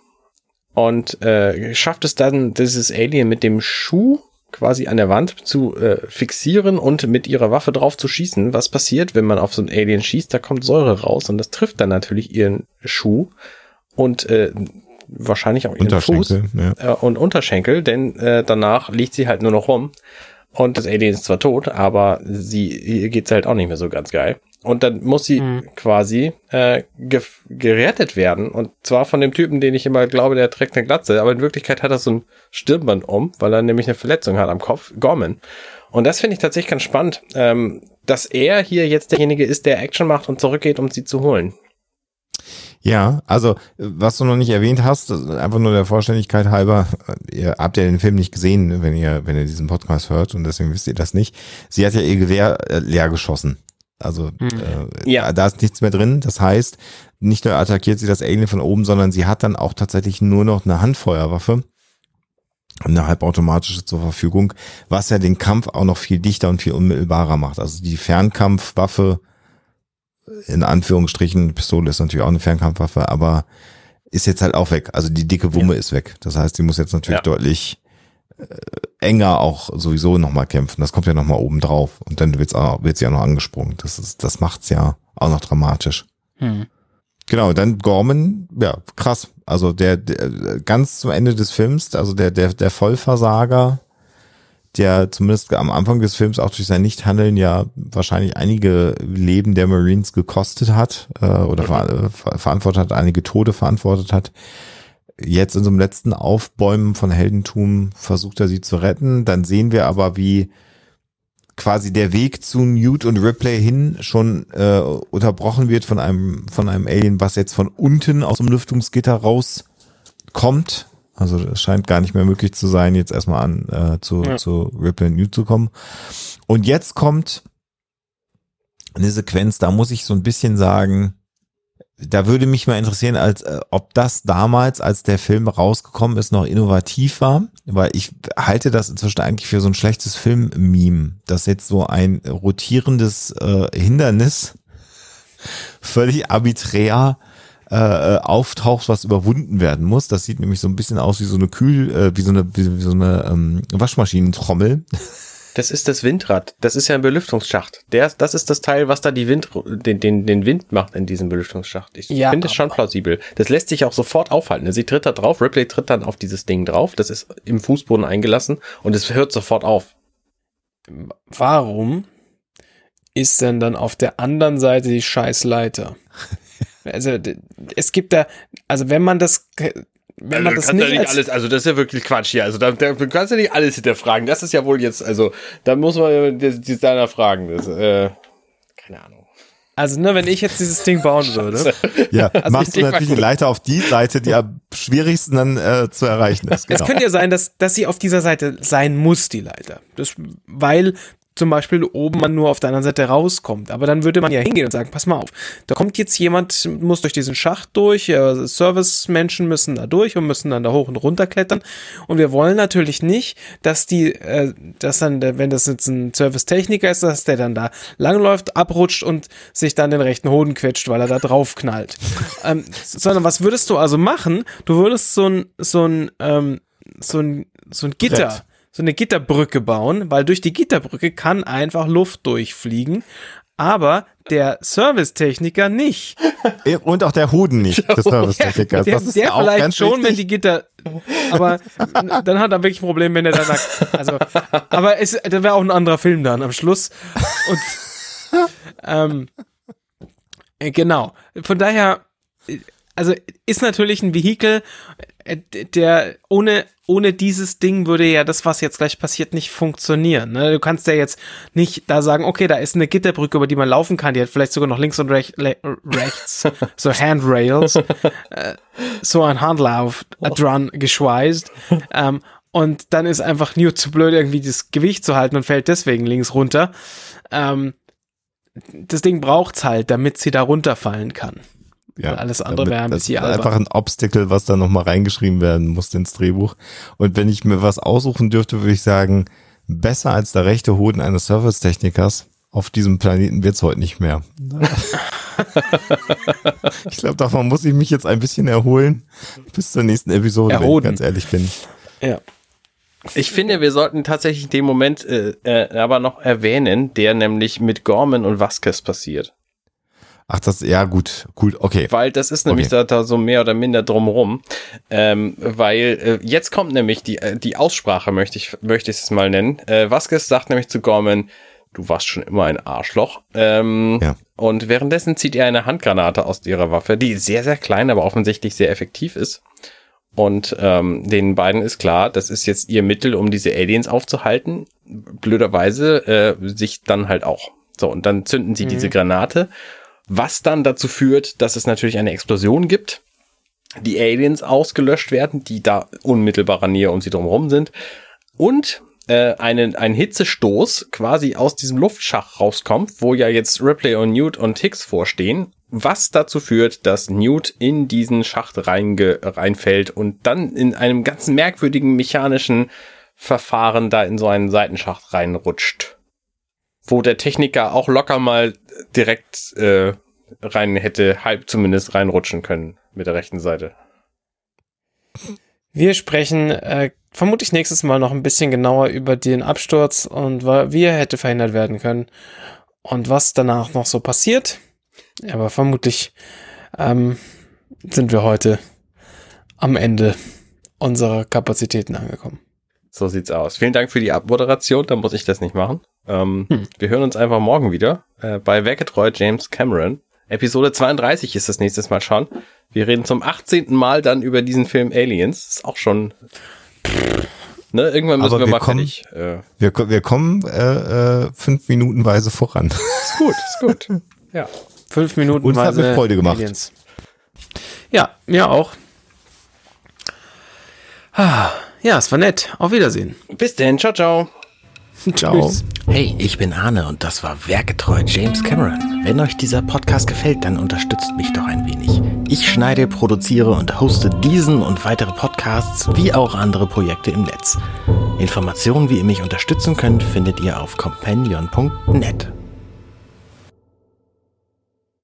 und äh, schafft es dann, dieses Alien mit dem Schuh quasi an der Wand zu äh, fixieren und mit ihrer Waffe drauf zu schießen. Was passiert, wenn man auf so ein Alien schießt? Da kommt Säure raus und das trifft dann natürlich ihren Schuh und äh, wahrscheinlich auch ihren Fuß ja. äh, und Unterschenkel, denn äh, danach liegt sie halt nur noch rum. Und das Alien ist zwar tot, aber sie ihr geht's halt auch nicht mehr so ganz geil. Und dann muss sie mhm. quasi äh, ge gerettet werden. Und zwar von dem Typen, den ich immer glaube, der trägt eine Glatze. Aber in Wirklichkeit hat er so ein Stirnband um, weil er nämlich eine Verletzung hat am Kopf. Gorman. Und das finde ich tatsächlich ganz spannend, ähm, dass er hier jetzt derjenige ist, der Action macht und zurückgeht, um sie zu holen. Ja, also was du noch nicht erwähnt hast, einfach nur der Vollständigkeit halber, ihr habt ja den Film nicht gesehen, wenn ihr, wenn ihr diesen Podcast hört und deswegen wisst ihr das nicht. Sie hat ja ihr Gewehr äh, leer geschossen. Also hm. äh, ja. da ist nichts mehr drin. Das heißt, nicht nur attackiert sie das Alien von oben, sondern sie hat dann auch tatsächlich nur noch eine Handfeuerwaffe eine halbautomatische zur Verfügung, was ja den Kampf auch noch viel dichter und viel unmittelbarer macht. Also die Fernkampfwaffe in Anführungsstrichen, Pistole ist natürlich auch eine Fernkampfwaffe, aber ist jetzt halt auch weg. Also die dicke Wumme ja. ist weg. Das heißt, die muss jetzt natürlich ja. deutlich äh, enger auch sowieso nochmal kämpfen. Das kommt ja nochmal oben drauf. Und dann wird's auch, wird sie ja noch angesprungen. Das ist, das macht's ja auch noch dramatisch. Hm. Genau, dann Gorman, ja, krass. Also der, der ganz zum Ende des Films, also der, der, der Vollversager, der zumindest am Anfang des Films auch durch sein Nichthandeln ja wahrscheinlich einige Leben der Marines gekostet hat äh, oder ver verantwortet hat, einige Tode verantwortet hat. Jetzt in so einem letzten Aufbäumen von Heldentum versucht er sie zu retten. Dann sehen wir aber, wie quasi der Weg zu Newt und Ripley hin schon äh, unterbrochen wird von einem von einem Alien, was jetzt von unten aus dem Lüftungsgitter rauskommt. Also es scheint gar nicht mehr möglich zu sein, jetzt erstmal an äh, zu, ja. zu Ripley und Newt zu kommen. Und jetzt kommt eine Sequenz, da muss ich so ein bisschen sagen, da würde mich mal interessieren, als äh, ob das damals, als der Film rausgekommen ist, noch innovativ war, weil ich halte das inzwischen eigentlich für so ein schlechtes Film-Meme, dass jetzt so ein rotierendes äh, Hindernis [LAUGHS] völlig arbiträr äh, äh auftaucht, was überwunden werden muss. Das sieht nämlich so ein bisschen aus wie so eine Kühl, äh, wie so eine, wie, wie so eine ähm, Waschmaschinentrommel. Das ist das Windrad. Das ist ja ein Belüftungsschacht. Der, das ist das Teil, was da die Wind, den, den, den Wind macht in diesem Belüftungsschacht. Ich ja, finde es schon plausibel. Das lässt sich auch sofort aufhalten. Sie tritt da drauf, Ripley tritt dann auf dieses Ding drauf. Das ist im Fußboden eingelassen und es hört sofort auf. Warum ist denn dann auf der anderen Seite die Scheißleiter? Also es gibt da, also wenn man das wenn man also, das nicht, ja nicht alles, also das ist ja wirklich Quatsch hier. Also da, da kannst du nicht alles hinterfragen. Das ist ja wohl jetzt, also da muss man die Designer fragen. Das, äh, keine Ahnung. Also, ne, wenn ich jetzt dieses Ding bauen [LAUGHS] würde. ja, [LAUGHS] also machst du natürlich eine Leiter auf die Seite, die am schwierigsten dann äh, zu erreichen ist. Genau. Es könnte ja sein, dass, dass sie auf dieser Seite sein muss, die Leiter. Das, weil zum Beispiel oben man nur auf der anderen Seite rauskommt. Aber dann würde man ja hingehen und sagen, pass mal auf, da kommt jetzt jemand, muss durch diesen Schacht durch, äh, Servicemenschen müssen da durch und müssen dann da hoch und runter klettern. Und wir wollen natürlich nicht, dass die, äh, dass dann, wenn das jetzt ein Servicetechniker ist, dass der dann da langläuft, abrutscht und sich dann den rechten Hoden quetscht, weil er da drauf knallt. [LAUGHS] ähm, sondern was würdest du also machen? Du würdest so ein, so ein, ähm, so ein, so ein Gitter. Brett so eine Gitterbrücke bauen, weil durch die Gitterbrücke kann einfach Luft durchfliegen, aber der Servicetechniker nicht. Und auch der Hoden nicht, [LAUGHS] der Servicetechniker. Der, der, der vielleicht schon, wichtig. wenn die Gitter, aber dann hat er wirklich ein Problem, wenn er da also, aber es, da wäre auch ein anderer Film dann am Schluss. Und, [LAUGHS] ähm, genau. Von daher, also ist natürlich ein Vehikel, äh, der ohne ohne dieses Ding würde ja das, was jetzt gleich passiert, nicht funktionieren. Ne? Du kannst ja jetzt nicht da sagen, okay, da ist eine Gitterbrücke, über die man laufen kann, die hat vielleicht sogar noch links und rech rechts [LAUGHS] so Handrails, äh, so ein Handlauf dran geschweißt. Ähm, und dann ist einfach Newt zu blöd, irgendwie das Gewicht zu halten und fällt deswegen links runter. Ähm, das Ding braucht's halt, damit sie da runterfallen kann. Ja, alles andere wäre ein bisschen albern. Einfach ein Obstacle, was da nochmal reingeschrieben werden muss ins Drehbuch. Und wenn ich mir was aussuchen dürfte, würde ich sagen, besser als der rechte Hoden eines Servicetechnikers auf diesem Planeten wird's heute nicht mehr. [LAUGHS] ich glaube, davon muss ich mich jetzt ein bisschen erholen bis zur nächsten Episode, Erhoden. wenn ich ganz ehrlich bin. Ja. Ich finde, wir sollten tatsächlich den Moment äh, äh, aber noch erwähnen, der nämlich mit Gorman und Vasquez passiert. Ach, das, ja, gut, cool, okay. Weil das ist nämlich okay. da, da so mehr oder minder drumrum. Ähm, weil äh, jetzt kommt nämlich die, äh, die Aussprache, möchte ich, möchte ich es mal nennen. Äh, Vasquez sagt nämlich zu Gorman, du warst schon immer ein Arschloch. Ähm, ja. Und währenddessen zieht er eine Handgranate aus ihrer Waffe, die sehr, sehr klein, aber offensichtlich sehr effektiv ist. Und ähm, den beiden ist klar, das ist jetzt ihr Mittel, um diese Aliens aufzuhalten. Blöderweise äh, sich dann halt auch. So, und dann zünden sie mhm. diese Granate was dann dazu führt, dass es natürlich eine Explosion gibt, die Aliens ausgelöscht werden, die da unmittelbarer Nähe um sie drumherum sind und äh, einen, ein Hitzestoß quasi aus diesem Luftschacht rauskommt, wo ja jetzt Ripley und Newt und Hicks vorstehen, was dazu führt, dass Newt in diesen Schacht reinge reinfällt und dann in einem ganz merkwürdigen mechanischen Verfahren da in so einen Seitenschacht reinrutscht wo der Techniker auch locker mal direkt äh, rein hätte, halb zumindest reinrutschen können mit der rechten Seite. Wir sprechen äh, vermutlich nächstes Mal noch ein bisschen genauer über den Absturz und wie er hätte verhindert werden können und was danach noch so passiert. Aber vermutlich ähm, sind wir heute am Ende unserer Kapazitäten angekommen. So sieht's aus. Vielen Dank für die Abmoderation, dann muss ich das nicht machen. Ähm, hm. Wir hören uns einfach morgen wieder äh, bei Werketreu James Cameron. Episode 32 ist das nächstes Mal schon. Wir reden zum 18. Mal dann über diesen Film Aliens. Ist auch schon. Ne, irgendwann müssen Aber wir, wir mal kommen, fertig. Äh. Wir, wir kommen äh, äh, fünf Minutenweise voran. Ist gut, ist gut. [LAUGHS] ja. Fünf Minuten. Uns hat mir Freude gemacht. Aliens. Ja, mir auch. Ah, ja, es war nett. Auf Wiedersehen. Bis denn. Ciao, ciao. [LAUGHS] Ciao. Hey, ich bin Arne und das war Werketreu James Cameron. Wenn euch dieser Podcast gefällt, dann unterstützt mich doch ein wenig. Ich schneide, produziere und hoste diesen und weitere Podcasts wie auch andere Projekte im Netz. Informationen, wie ihr mich unterstützen könnt, findet ihr auf companion.net.